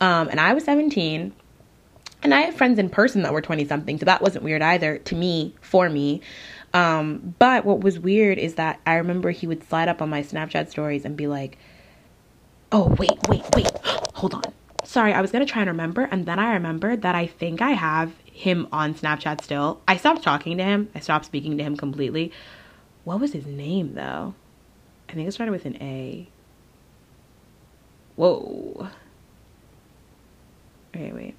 um, and I was 17. And I have friends in person that were 20 something, so that wasn't weird either to me, for me. Um, but what was weird is that I remember he would slide up on my Snapchat stories and be like, oh, wait, wait, wait, [GASPS] hold on. Sorry, I was gonna try and remember, and then I remembered that I think I have him on Snapchat still. I stopped talking to him. I stopped speaking to him completely. What was his name though? I think it started with an A. Whoa. Okay, wait.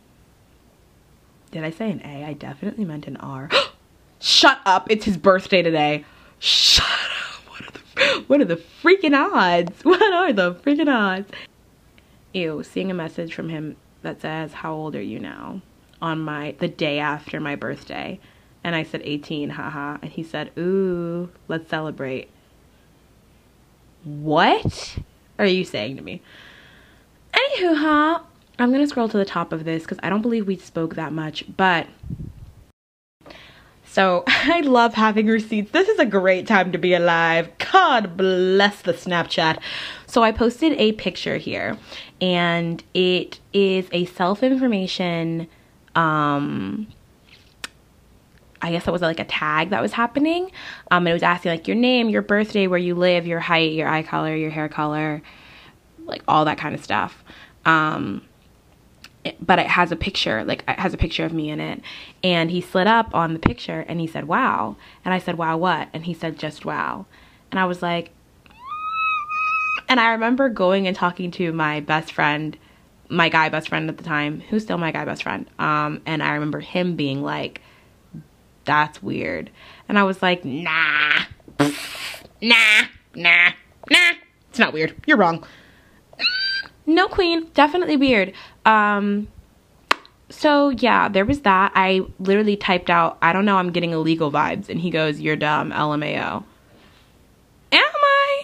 Did I say an A? I definitely meant an R. [GASPS] Shut up! It's his birthday today. Shut up! [LAUGHS] What are the freaking odds? [LAUGHS] What are the freaking odds? Ew, seeing a message from him that says, How old are you now? on my the day after my birthday. And I said 18, haha. And he said, Ooh, let's celebrate. What are you saying to me? Anywho, huh? I'm gonna scroll to the top of this because I don't believe we spoke that much, but so [LAUGHS] I love having receipts. This is a great time to be alive. God bless the Snapchat. So I posted a picture here, and it is a self information um I guess that was like a tag that was happening. Um, and it was asking like your name, your birthday, where you live, your height, your eye color, your hair color, like all that kind of stuff. Um, but it has a picture, like it has a picture of me in it. And he slid up on the picture and he said, "Wow." And I said, "Wow, what?" And he said, "Just wow." And I was like, and I remember going and talking to my best friend my guy best friend at the time, who's still my guy best friend. Um, and I remember him being like, that's weird. And I was like, nah, nah, nah, nah. It's not weird. You're wrong. No, queen. Definitely weird. Um, so yeah, there was that. I literally typed out, I don't know, I'm getting illegal vibes. And he goes, You're dumb, LMAO. Am I?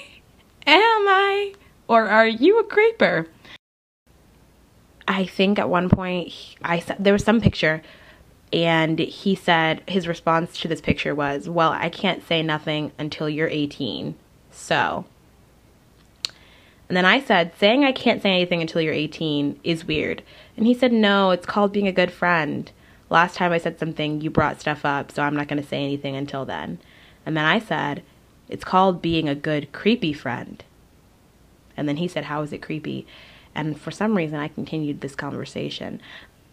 Am I? Or are you a creeper? I think at one point I said there was some picture and he said his response to this picture was, "Well, I can't say nothing until you're 18." So, and then I said, "Saying I can't say anything until you're 18 is weird." And he said, "No, it's called being a good friend. Last time I said something, you brought stuff up, so I'm not going to say anything until then." And then I said, "It's called being a good creepy friend." And then he said, "How is it creepy?" And for some reason, I continued this conversation.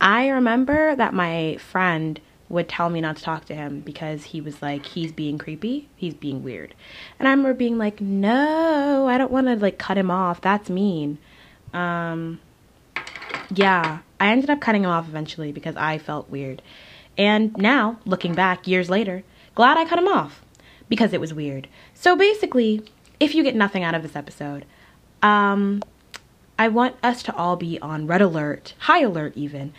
I remember that my friend would tell me not to talk to him because he was like, he's being creepy, he's being weird. And I remember being like, no, I don't want to like cut him off. That's mean. Um, yeah, I ended up cutting him off eventually because I felt weird. And now, looking back years later, glad I cut him off because it was weird. So basically, if you get nothing out of this episode, um, I want us to all be on red alert, high alert even,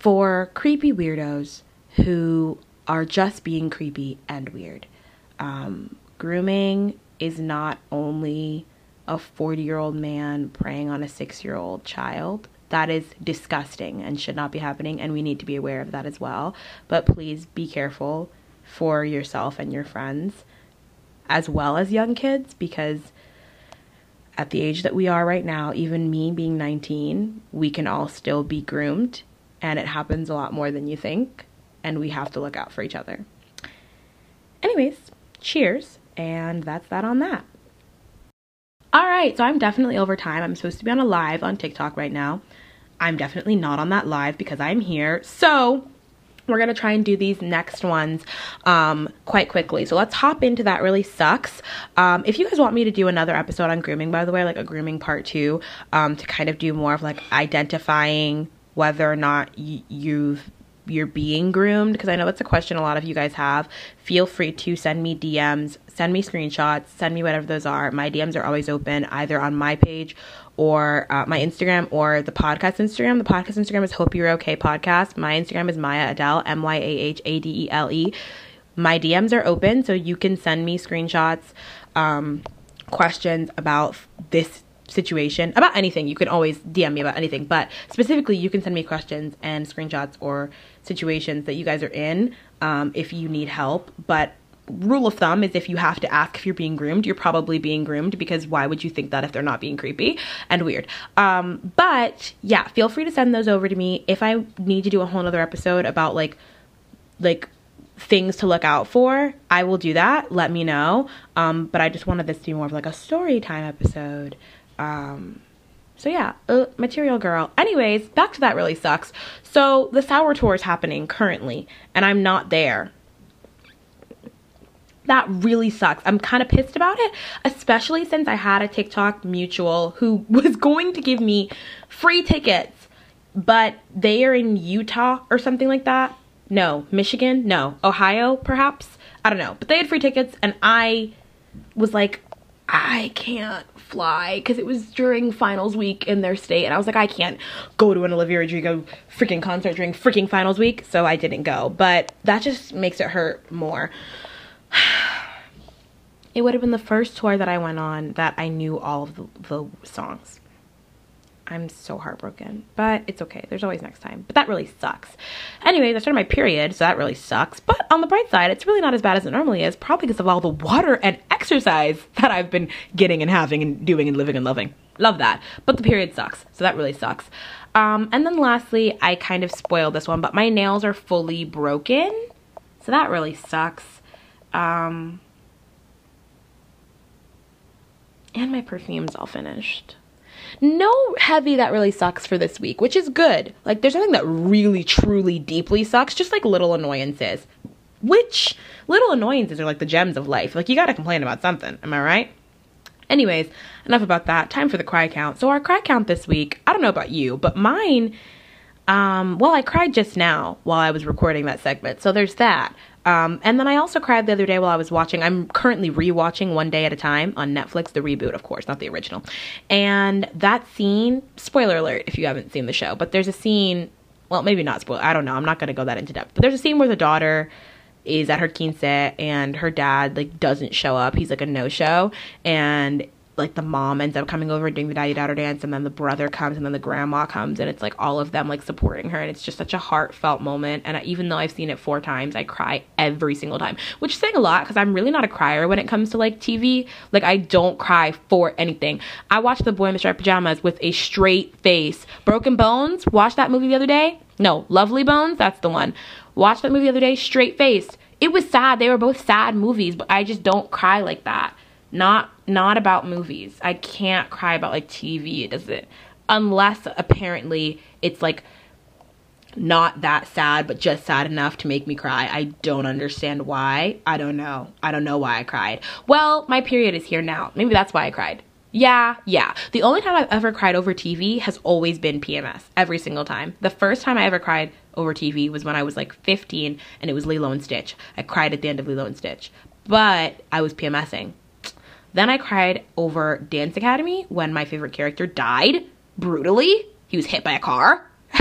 for creepy weirdos who are just being creepy and weird. Um, grooming is not only a 40 year old man preying on a six year old child. That is disgusting and should not be happening, and we need to be aware of that as well. But please be careful for yourself and your friends, as well as young kids, because at the age that we are right now, even me being 19, we can all still be groomed, and it happens a lot more than you think, and we have to look out for each other. Anyways, cheers, and that's that on that. All right, so I'm definitely over time. I'm supposed to be on a live on TikTok right now. I'm definitely not on that live because I'm here. So we're gonna try and do these next ones um, quite quickly. So let's hop into that. Really sucks. Um, if you guys want me to do another episode on grooming, by the way, like a grooming part two, um, to kind of do more of like identifying whether or not y- you've you're being groomed because I know that's a question a lot of you guys have. Feel free to send me DMs, send me screenshots, send me whatever those are. My DMs are always open either on my page or uh, my Instagram or the podcast Instagram. The podcast Instagram is Hope You're Okay Podcast. My Instagram is Myah Adele, M Y A H A D E L E. My DMs are open, so you can send me screenshots, um, questions about this situation about anything you can always dm me about anything but specifically you can send me questions and screenshots or situations that you guys are in um, if you need help but rule of thumb is if you have to ask if you're being groomed you're probably being groomed because why would you think that if they're not being creepy and weird? Um, but yeah feel free to send those over to me. If i need to do a whole other episode about like like things to look out for i will do that. Let me know. Um, but i just wanted this to be more of like a story time episode um, so yeah, uh, Material Girl. Anyways, back to that really sucks. So the Sour Tour is happening currently, and I'm not there. That really sucks. I'm kind of pissed about it, especially since I had a TikTok mutual who [LAUGHS] was going to give me free tickets, but they are in Utah or something like that. No, Michigan? No, Ohio, perhaps? I don't know. But they had free tickets, and I was like, I can't fly because it was during finals week in their state and I was like I can't go to an Olivia Rodrigo freaking concert during freaking finals week so I didn't go. But that just makes it hurt more. [SIGHS] It would have been the first tour that I went on that I knew all of the, the songs I'm so heartbroken, but it's okay. There's always next time. But that really sucks. Anyways, I started my period, so that really sucks. But on the bright side, it's really not as bad as it normally is, probably because of all the water and exercise [LAUGHS] that I've been getting and having and doing and living and loving. Love that. But the period sucks, so that really sucks. Um, and then lastly, I kind of spoiled this one, but my nails are fully broken, so that really sucks. Um, and my perfume's all finished no heavy that really sucks for this week, which is good. Like, there's nothing that really, truly, deeply sucks, just like little annoyances. Which little annoyances are like the gems of life. Like, you gotta complain about something, am I right? Anyways, enough about that. Time for the cry count. So, our cry count this week, I don't know about you, but mine, um, well, I cried just now while I was recording that segment. So, there's that. Um, and then I also cried the other day while I was watching. I'm currently rewatching One Day at a Time on Netflix, the reboot, of course, not the original. And that scene, spoiler alert if you haven't seen the show, but there's a scene, well, maybe not spoiler, I don't know, I'm not going to go that into depth, but there's a scene where the daughter is at her quince and her dad like doesn't show up. He's like a no show and like the mom ends up coming over and doing the daddy daughter dance and then the brother comes and then the grandma comes and it's like all of them like supporting her and it's just such a heartfelt moment. And I, even though I've seen it four times I cry every single time which is saying a lot because I'm really not a crier when it comes to like TV like I don't cry for anything. I watched The Boy in the Striped Pajamas with a straight face. Broken Bones watched that movie the other day? No. Lovely Bones? That's the one. Watched that movie the other day? Straight face. It was sad. They were both sad movies but I just don't cry like that. Not not about movies. I can't cry about like TV. It doesn't unless apparently it's like not that sad but just sad enough to make me cry. I don't understand why. I don't know. I don't know why I cried. Well, my period is here now. Maybe that's why I cried. Yeah, yeah. The only time I've ever cried over TV has always been PMS, every single time. The first time I ever cried over TV was when I was like 15 and it was Lilo and Stitch. I cried at the end of Lilo and Stitch, but I was PMSing. Then I cried over Dance Academy when my favorite character died brutally. He was hit by a car. [LAUGHS]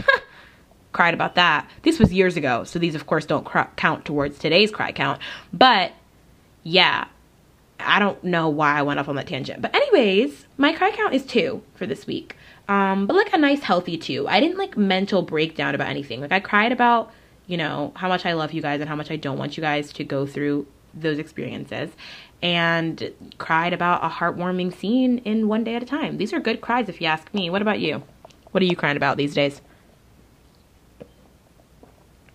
cried about that. This was years ago, so these, of course, don't count towards today's cry count. But yeah, I don't know why I went off on that tangent. But anyways, my cry count is two for this week. Um, but like a nice healthy two. I didn't like mental breakdown about anything. Like I cried about, you know, how much I love you guys and how much I don't want you guys to go through those experiences. And cried about a heartwarming scene in One Day at a Time. These are good cries if you ask me. What about you? What are you crying about these days?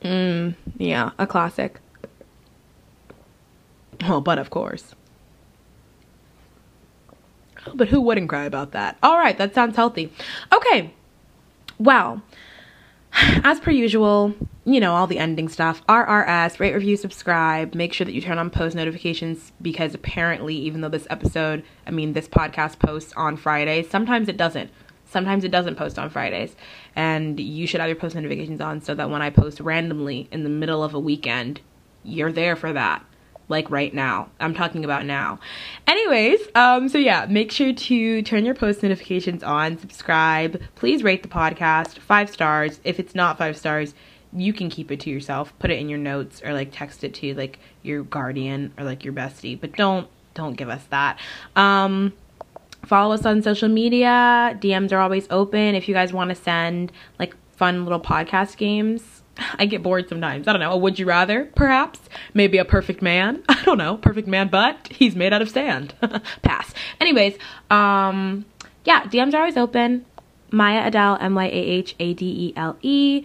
Mm, yeah, a classic. Oh, but of course. But who wouldn't cry about that? All right, that sounds healthy. Okay, well, as per usual, you know, all the ending stuff. RRS, rate, review, subscribe. Make sure that you turn on post notifications because apparently, even though this episode, I mean, this podcast posts on Fridays, sometimes it doesn't. Sometimes it doesn't post on Fridays. And you should have your post notifications on so that when I post randomly in the middle of a weekend, you're there for that like right now. I'm talking about now. Anyways, um, so yeah, make sure to turn your post notifications on, subscribe. Please rate the podcast five stars. If it's not five stars, you can keep it to yourself. Put it in your notes or like text it to like your guardian or like your bestie. But don't don't give us that. Um, follow us on social media. DMs are always open if you guys want to send like fun little podcast games [LAUGHS] I get bored sometimes. I don't know. A would you rather, perhaps? Maybe a perfect man. [LAUGHS] I don't know. Perfect man, but he's made out of sand. [LAUGHS] Pass. Anyways, um, yeah, DMs are always open. Myah Adele, M Y A H A D E L E.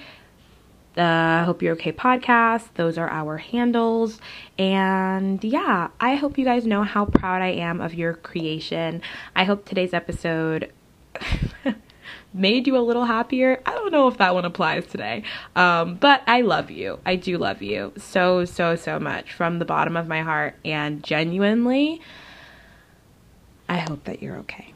The Hope You're Okay podcast. Those are our handles. And yeah, I hope you guys know how proud I am of your creation. I hope today's episode. Made you a little happier. I don't know if that one applies today. Um, but I love you. I do love you so, so, so much from the bottom of my heart. And genuinely, I hope that you're okay.